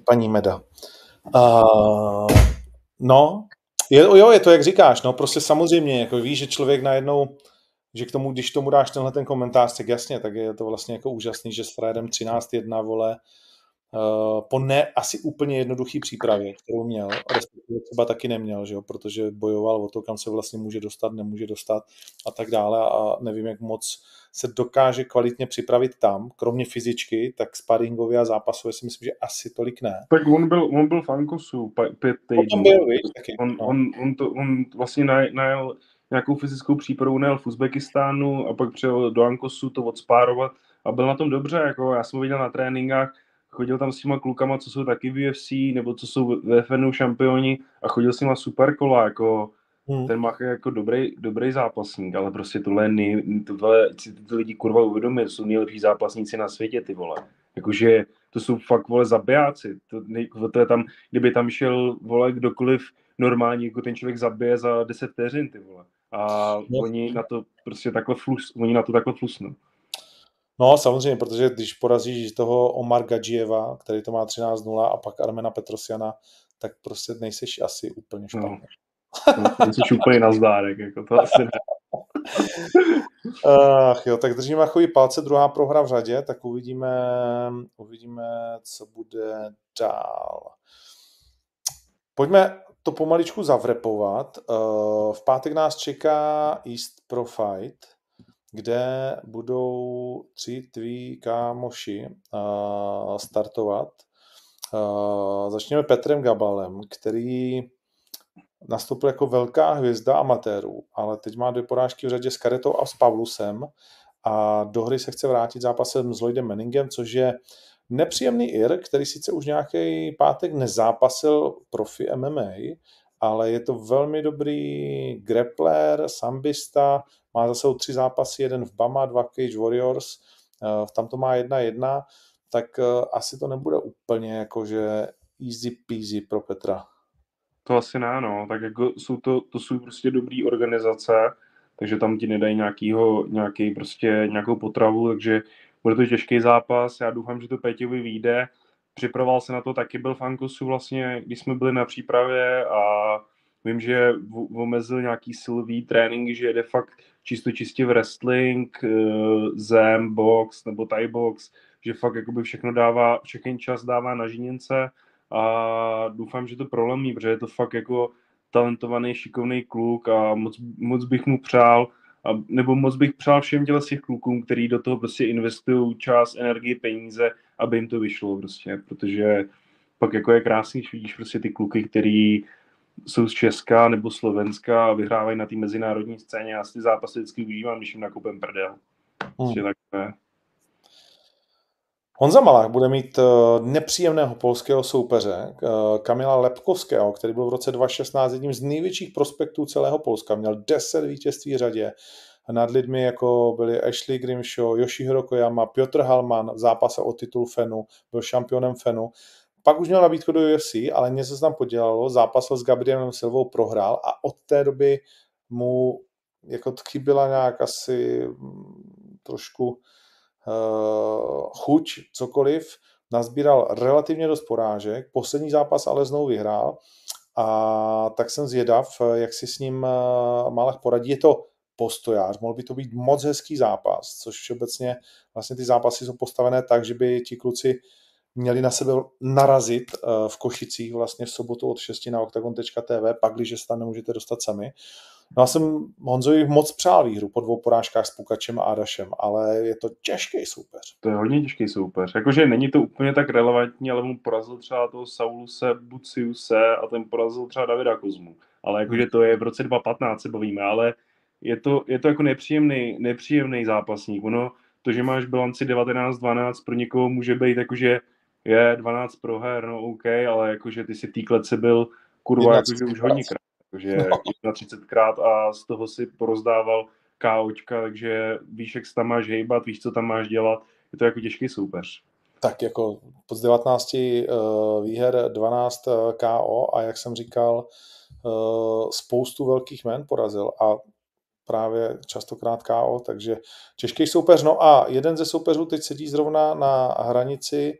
paní Meda. Uh, no, je, jo, je to, jak říkáš, no, prostě samozřejmě, jako víš, že člověk najednou, že k tomu, když tomu dáš tenhle ten komentář, tak jasně, tak je to vlastně jako úžasný, že s Fredem 13-1, vole, po ne asi úplně jednoduchý přípravě, kterou měl, respektive třeba taky neměl, že jo, protože bojoval o to, kam se vlastně může dostat, nemůže dostat a tak dále a nevím, jak moc se dokáže kvalitně připravit tam, kromě fyzičky, tak sparingově a zápasově si myslím, že asi tolik ne. tak on byl, on byl v Ankosu pět týdnů. byl, víš, taky. On, no. on, on, to, on vlastně naj- najel nějakou fyzickou přípravu, najel v Uzbekistánu a pak přijel do Ankosu to odspárovat a byl na tom dobře, jako já jsem ho viděl na tréninkách, chodil tam s těma klukama, co jsou taky v UFC, nebo co jsou ve FNU šampioni a chodil s nima super kola, jako Hmm. ten Mach je jako dobrý, dobrý zápasník, ale prostě tohle, nej, tohle si ty lidi kurva uvědomí, to jsou nejlepší zápasníci na světě, ty vole. Jakože to jsou fakt, vole, zabijáci. To, nej, to je tam, kdyby tam šel, vole, kdokoliv normální, jako ten člověk zabije za 10 vteřin, ty vole. A No. oni na to prostě takhle flus, oni na to takhle flusnou. No samozřejmě, protože když porazíš toho Omar Gadžieva, který to má 13-0 a pak Armena Petrosiana, tak prostě nejseš asi úplně špatný. No. Jsi úplně na zdárek, jako to asi ne. Ach jo, tak držíme machový palce, druhá prohra v řadě, tak uvidíme, uvidíme, co bude dál. Pojďme to pomaličku zavrepovat. Eh, V pátek nás čeká East Pro Fight, kde budou tři tví kámoši startovat. Začněme Petrem Gabalem, který nastoupil jako velká hvězda amatérů, ale teď má dvě porážky v řadě s Karetou a s Pavlusem a do hry se chce vrátit zápasem s Lloydem Manningem, což je nepříjemný Ir, který sice už nějaký pátek nezápasil profi MMA, ale je to velmi dobrý grappler, sambista, má za sebou tři zápasy, jeden v Bama, dva Cage Warriors, eh, tam to má jedna jedna, tak eh, asi to nebude úplně jakože easy peasy pro Petra. To asi ne, no. Tak jako jsou to, to jsou prostě dobrý organizace, takže tam ti nedají nějakýho, nějaký prostě nějakou potravu, takže bude to těžký zápas. Já doufám, že to Peťovi vyjde. Připravoval se na to, taky byl v Ankosu vlastně, když jsme byli na přípravě a vím, že omezil nějaký silový trénink, že jede fakt čisto čistě v wrestling, eh, zem, box nebo thai box, že fakt jakoby všechno dává, všechny čas dává na žiněnce a doufám, že to prolomí, protože je to fakt jako talentovaný, šikovný kluk a moc, moc bych mu přál, a, nebo moc bych přál všem těle těch klukům, který do toho prostě investují čas, energii, peníze, aby jim to vyšlo prostě, protože pak jako je krásný, když vidíš prostě ty kluky, který jsou z Česka nebo Slovenska a vyhrávají na té mezinárodní scéně. Já si ty zápasy vždycky užívám, když jim nakupem prdel. Prostě to je. Honza Malák bude mít eh, nepříjemného polského soupeře, eh, Kamila Lepkovského, který byl v roce 2016 jedním z největších prospektů celého Polska. Měl 10 vítězství řadě, nad lidmi, jako byli Ashley Grimshaw, Yoshihiro Koyama, Piotr Halman v zápase o titul Fenu, byl šampionem Fenu. Pak už měl nabídku do UFC, ale něco se tam podělalo, zápasil s Gabrielem Silvou, prohrál a od té doby mu jako chyběla nějak asi mm, trošku chuť, cokoliv. Nazbíral relativně dost porážek, poslední zápas ale znovu vyhrál a tak jsem zvědav, jak si s ním uh, Malach poradí. Je to postojář, mohl by to být moc hezký zápas, což obecně vlastně ty zápasy jsou postavené tak, že by ti kluci měli na sebe narazit uh, v Košicích vlastně v sobotu od 6 na octagon.tv, pak, když se tam nemůžete dostat sami. No já jsem Honzovi moc přál výhru po dvou porážkách s Pukačem a Adašem, ale je to těžký soupeř. To je hodně těžký soupeř. Jakože není to úplně tak relevantní, ale mu porazil třeba toho Sauluse Buciuse a ten porazil třeba Davida Kozmu. Ale jakože to je v roce 2015 se bavíme, ale je to, je to jako nepříjemný, nepříjemný zápasník. Ono, to, že máš bilanci 19-12, pro někoho může být jakože je 12 proher, no OK, ale jakože ty si té klece byl kurva jakože už hodně krát. Takže no. 31krát a z toho si porozdával KOčka, takže víš, jak se tam máš hejbat, víš, co tam máš dělat. Je to jako těžký soupeř. Tak jako z 19 uh, výher 12 uh, KO a jak jsem říkal, uh, spoustu velkých men porazil a právě častokrát KO, takže těžký soupeř. No a jeden ze soupeřů teď sedí zrovna na hranici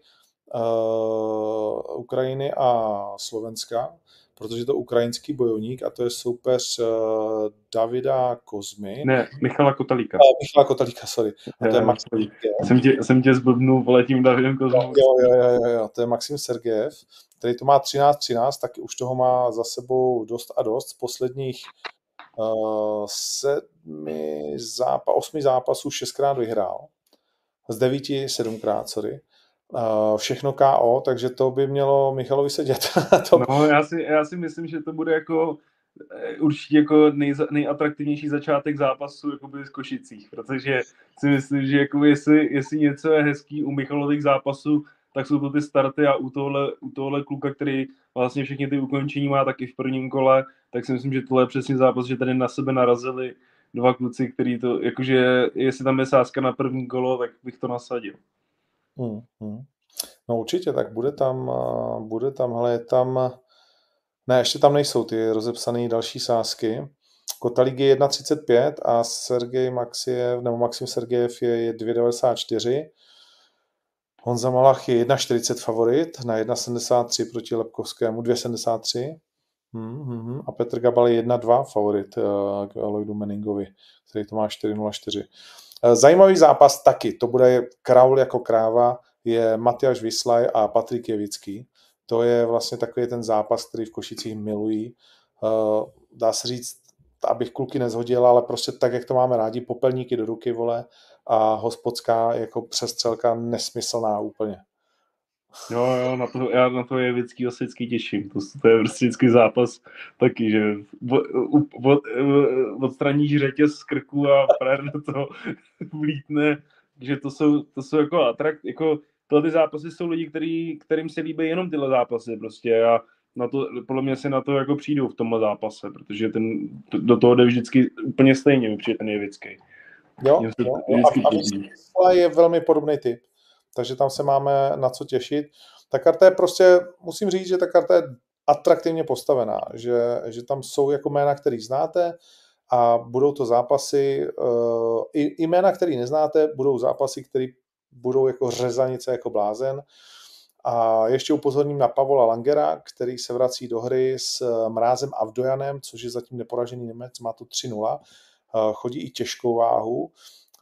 uh, Ukrajiny a Slovenska, protože je to ukrajinský bojovník a to je soupeř uh, Davida Kozmy. Ne, Michala Kotalíka. Uh, Michala Kotalíka, sorry. A to je Maxim jsem tě, jsem tě zblbnul vole tím Davidem Kozmou. Jo, jo, jo, jo, jo, to je Maxim Sergejev, který to má 13-13, tak už toho má za sebou dost a dost. Z posledních uh, sedmi zápa, osmi zápasů šestkrát vyhrál. Z devíti sedmkrát, sorry. Uh, všechno KO, takže to by mělo Michalovi sedět. to... No, já si, já si myslím, že to bude jako eh, určitě jako nej, nejatraktivnější začátek zápasu jakoby z Košicích, protože si myslím, že jako jestli, jestli něco je hezký u Michalových zápasů, tak jsou to ty starty a u tohle, u tohle kluka, který vlastně všechny ty ukončení má taky v prvním kole, tak si myslím, že tohle je přesně zápas, že tady na sebe narazili dva kluci, který to, jakože jestli tam je sázka na první kolo, tak bych to nasadil. Hmm, hmm. No určitě, tak bude tam, bude tam, hele, je tam, ne, ještě tam nejsou ty rozepsané další sázky. Kotalík je 1,35 a Sergej Maxiev, nebo Maxim Sergejev je 2,94. Honza Malach je 1,40 favorit na 1,73 proti Lepkovskému, 2,73. Hmm, hmm, hmm. A Petr Gabal je 1,2 favorit uh, k Lloydu Meningovi, který to má 4,04. Eh, zajímavý zápas taky, to bude Kraul jako kráva, je Matyáš Vyslaj a Patrik Jevický. To je vlastně takový ten zápas, který v Košicích milují. Eh, dá se říct, abych kluky nezhodil, ale prostě tak, jak to máme rádi, popelníky do ruky, vole, a hospodská jako přestřelka nesmyslná úplně. Jo, jo, na to, já na to je vždycky osvědský těším. To, to je prostě vždycky zápas taky, že od, od, odstraníš řetěz z krku a do toho vlítne, že to jsou, to jsou jako atrakt, jako tohle ty zápasy jsou lidi, který, kterým se líbí jenom tyhle zápasy prostě a na to, podle mě si na to jako přijdou v tomhle zápase, protože ten, do toho jde vždycky úplně stejně, přijde ten Jevický. Jo, jo. A, a je velmi podobný typ takže tam se máme na co těšit. Ta karta je prostě, musím říct, že ta karta je atraktivně postavená, že, že tam jsou jako jména, který znáte a budou to zápasy, uh, i, i jména, který neznáte, budou zápasy, které budou jako řezanice jako blázen. A ještě upozorním na Pavola Langera, který se vrací do hry s Mrázem Avdojanem, což je zatím neporažený Němec, má tu 3-0. Eh, chodí i těžkou váhu.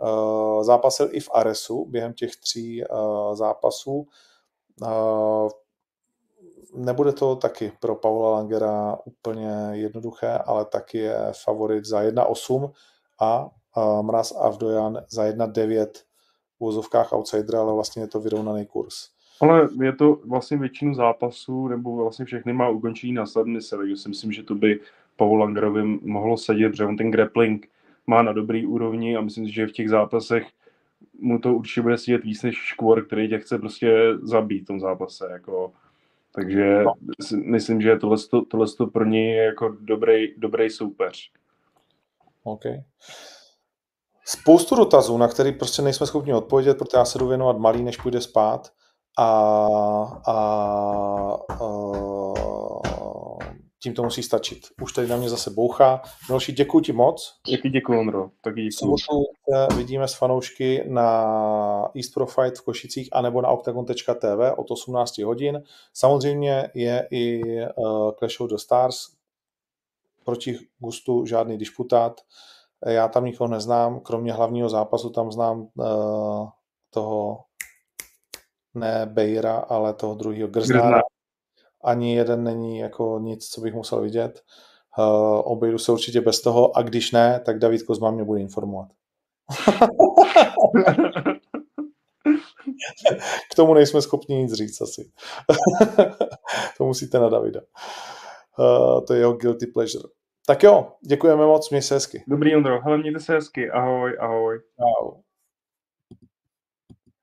Eh, zápasil i v Aresu během těch tří eh, zápasů. Eh, nebude to taky pro Paula Langera úplně jednoduché, ale taky je favorit za 1,8 a Mraz Avdojan za 1,9 v úvozovkách outsider, ale vlastně je to vyrovnaný kurz. Ale je to vlastně většinu zápasů, nebo vlastně všechny má ukončení na submise, takže si myslím, že to by Paul Langerovi mohlo sedět, protože on ten grappling má na dobrý úrovni a myslím si, že v těch zápasech mu to určitě bude sedět víc než Škvor, který tě chce prostě zabít v tom zápase. Jako. Takže no. myslím, že tohle, tohle pro něj je jako dobrý, dobrý soupeř. OK. spoustu dotazů, na který prostě nejsme schopni odpovědět, protože já se jdu věnovat malý, než půjde spát. A, a, a tím to musí stačit. Už tady na mě zase bouchá. Miloši, děkuji ti moc. Taky děkuji, Ondro. Taky děkuji. sobotu vidíme s fanoušky na East Pro Fight v Košicích anebo na octagon.tv od 18 hodin. Samozřejmě je i uh, Clash of the Stars. Proti gustu žádný disputát. Já tam nikoho neznám, kromě hlavního zápasu tam znám uh, toho ne Bejra, ale toho druhého Grznára. Ani jeden není jako nic, co bych musel vidět. Uh, obejdu se určitě bez toho a když ne, tak David Kozma mě bude informovat. K tomu nejsme schopni nic říct asi. to musíte na Davida. Uh, to je jeho guilty pleasure. Tak jo, děkujeme moc, měj se hezky. Dobrý, Ondro. Hele, mějte se hezky. Ahoj, ahoj. Čau.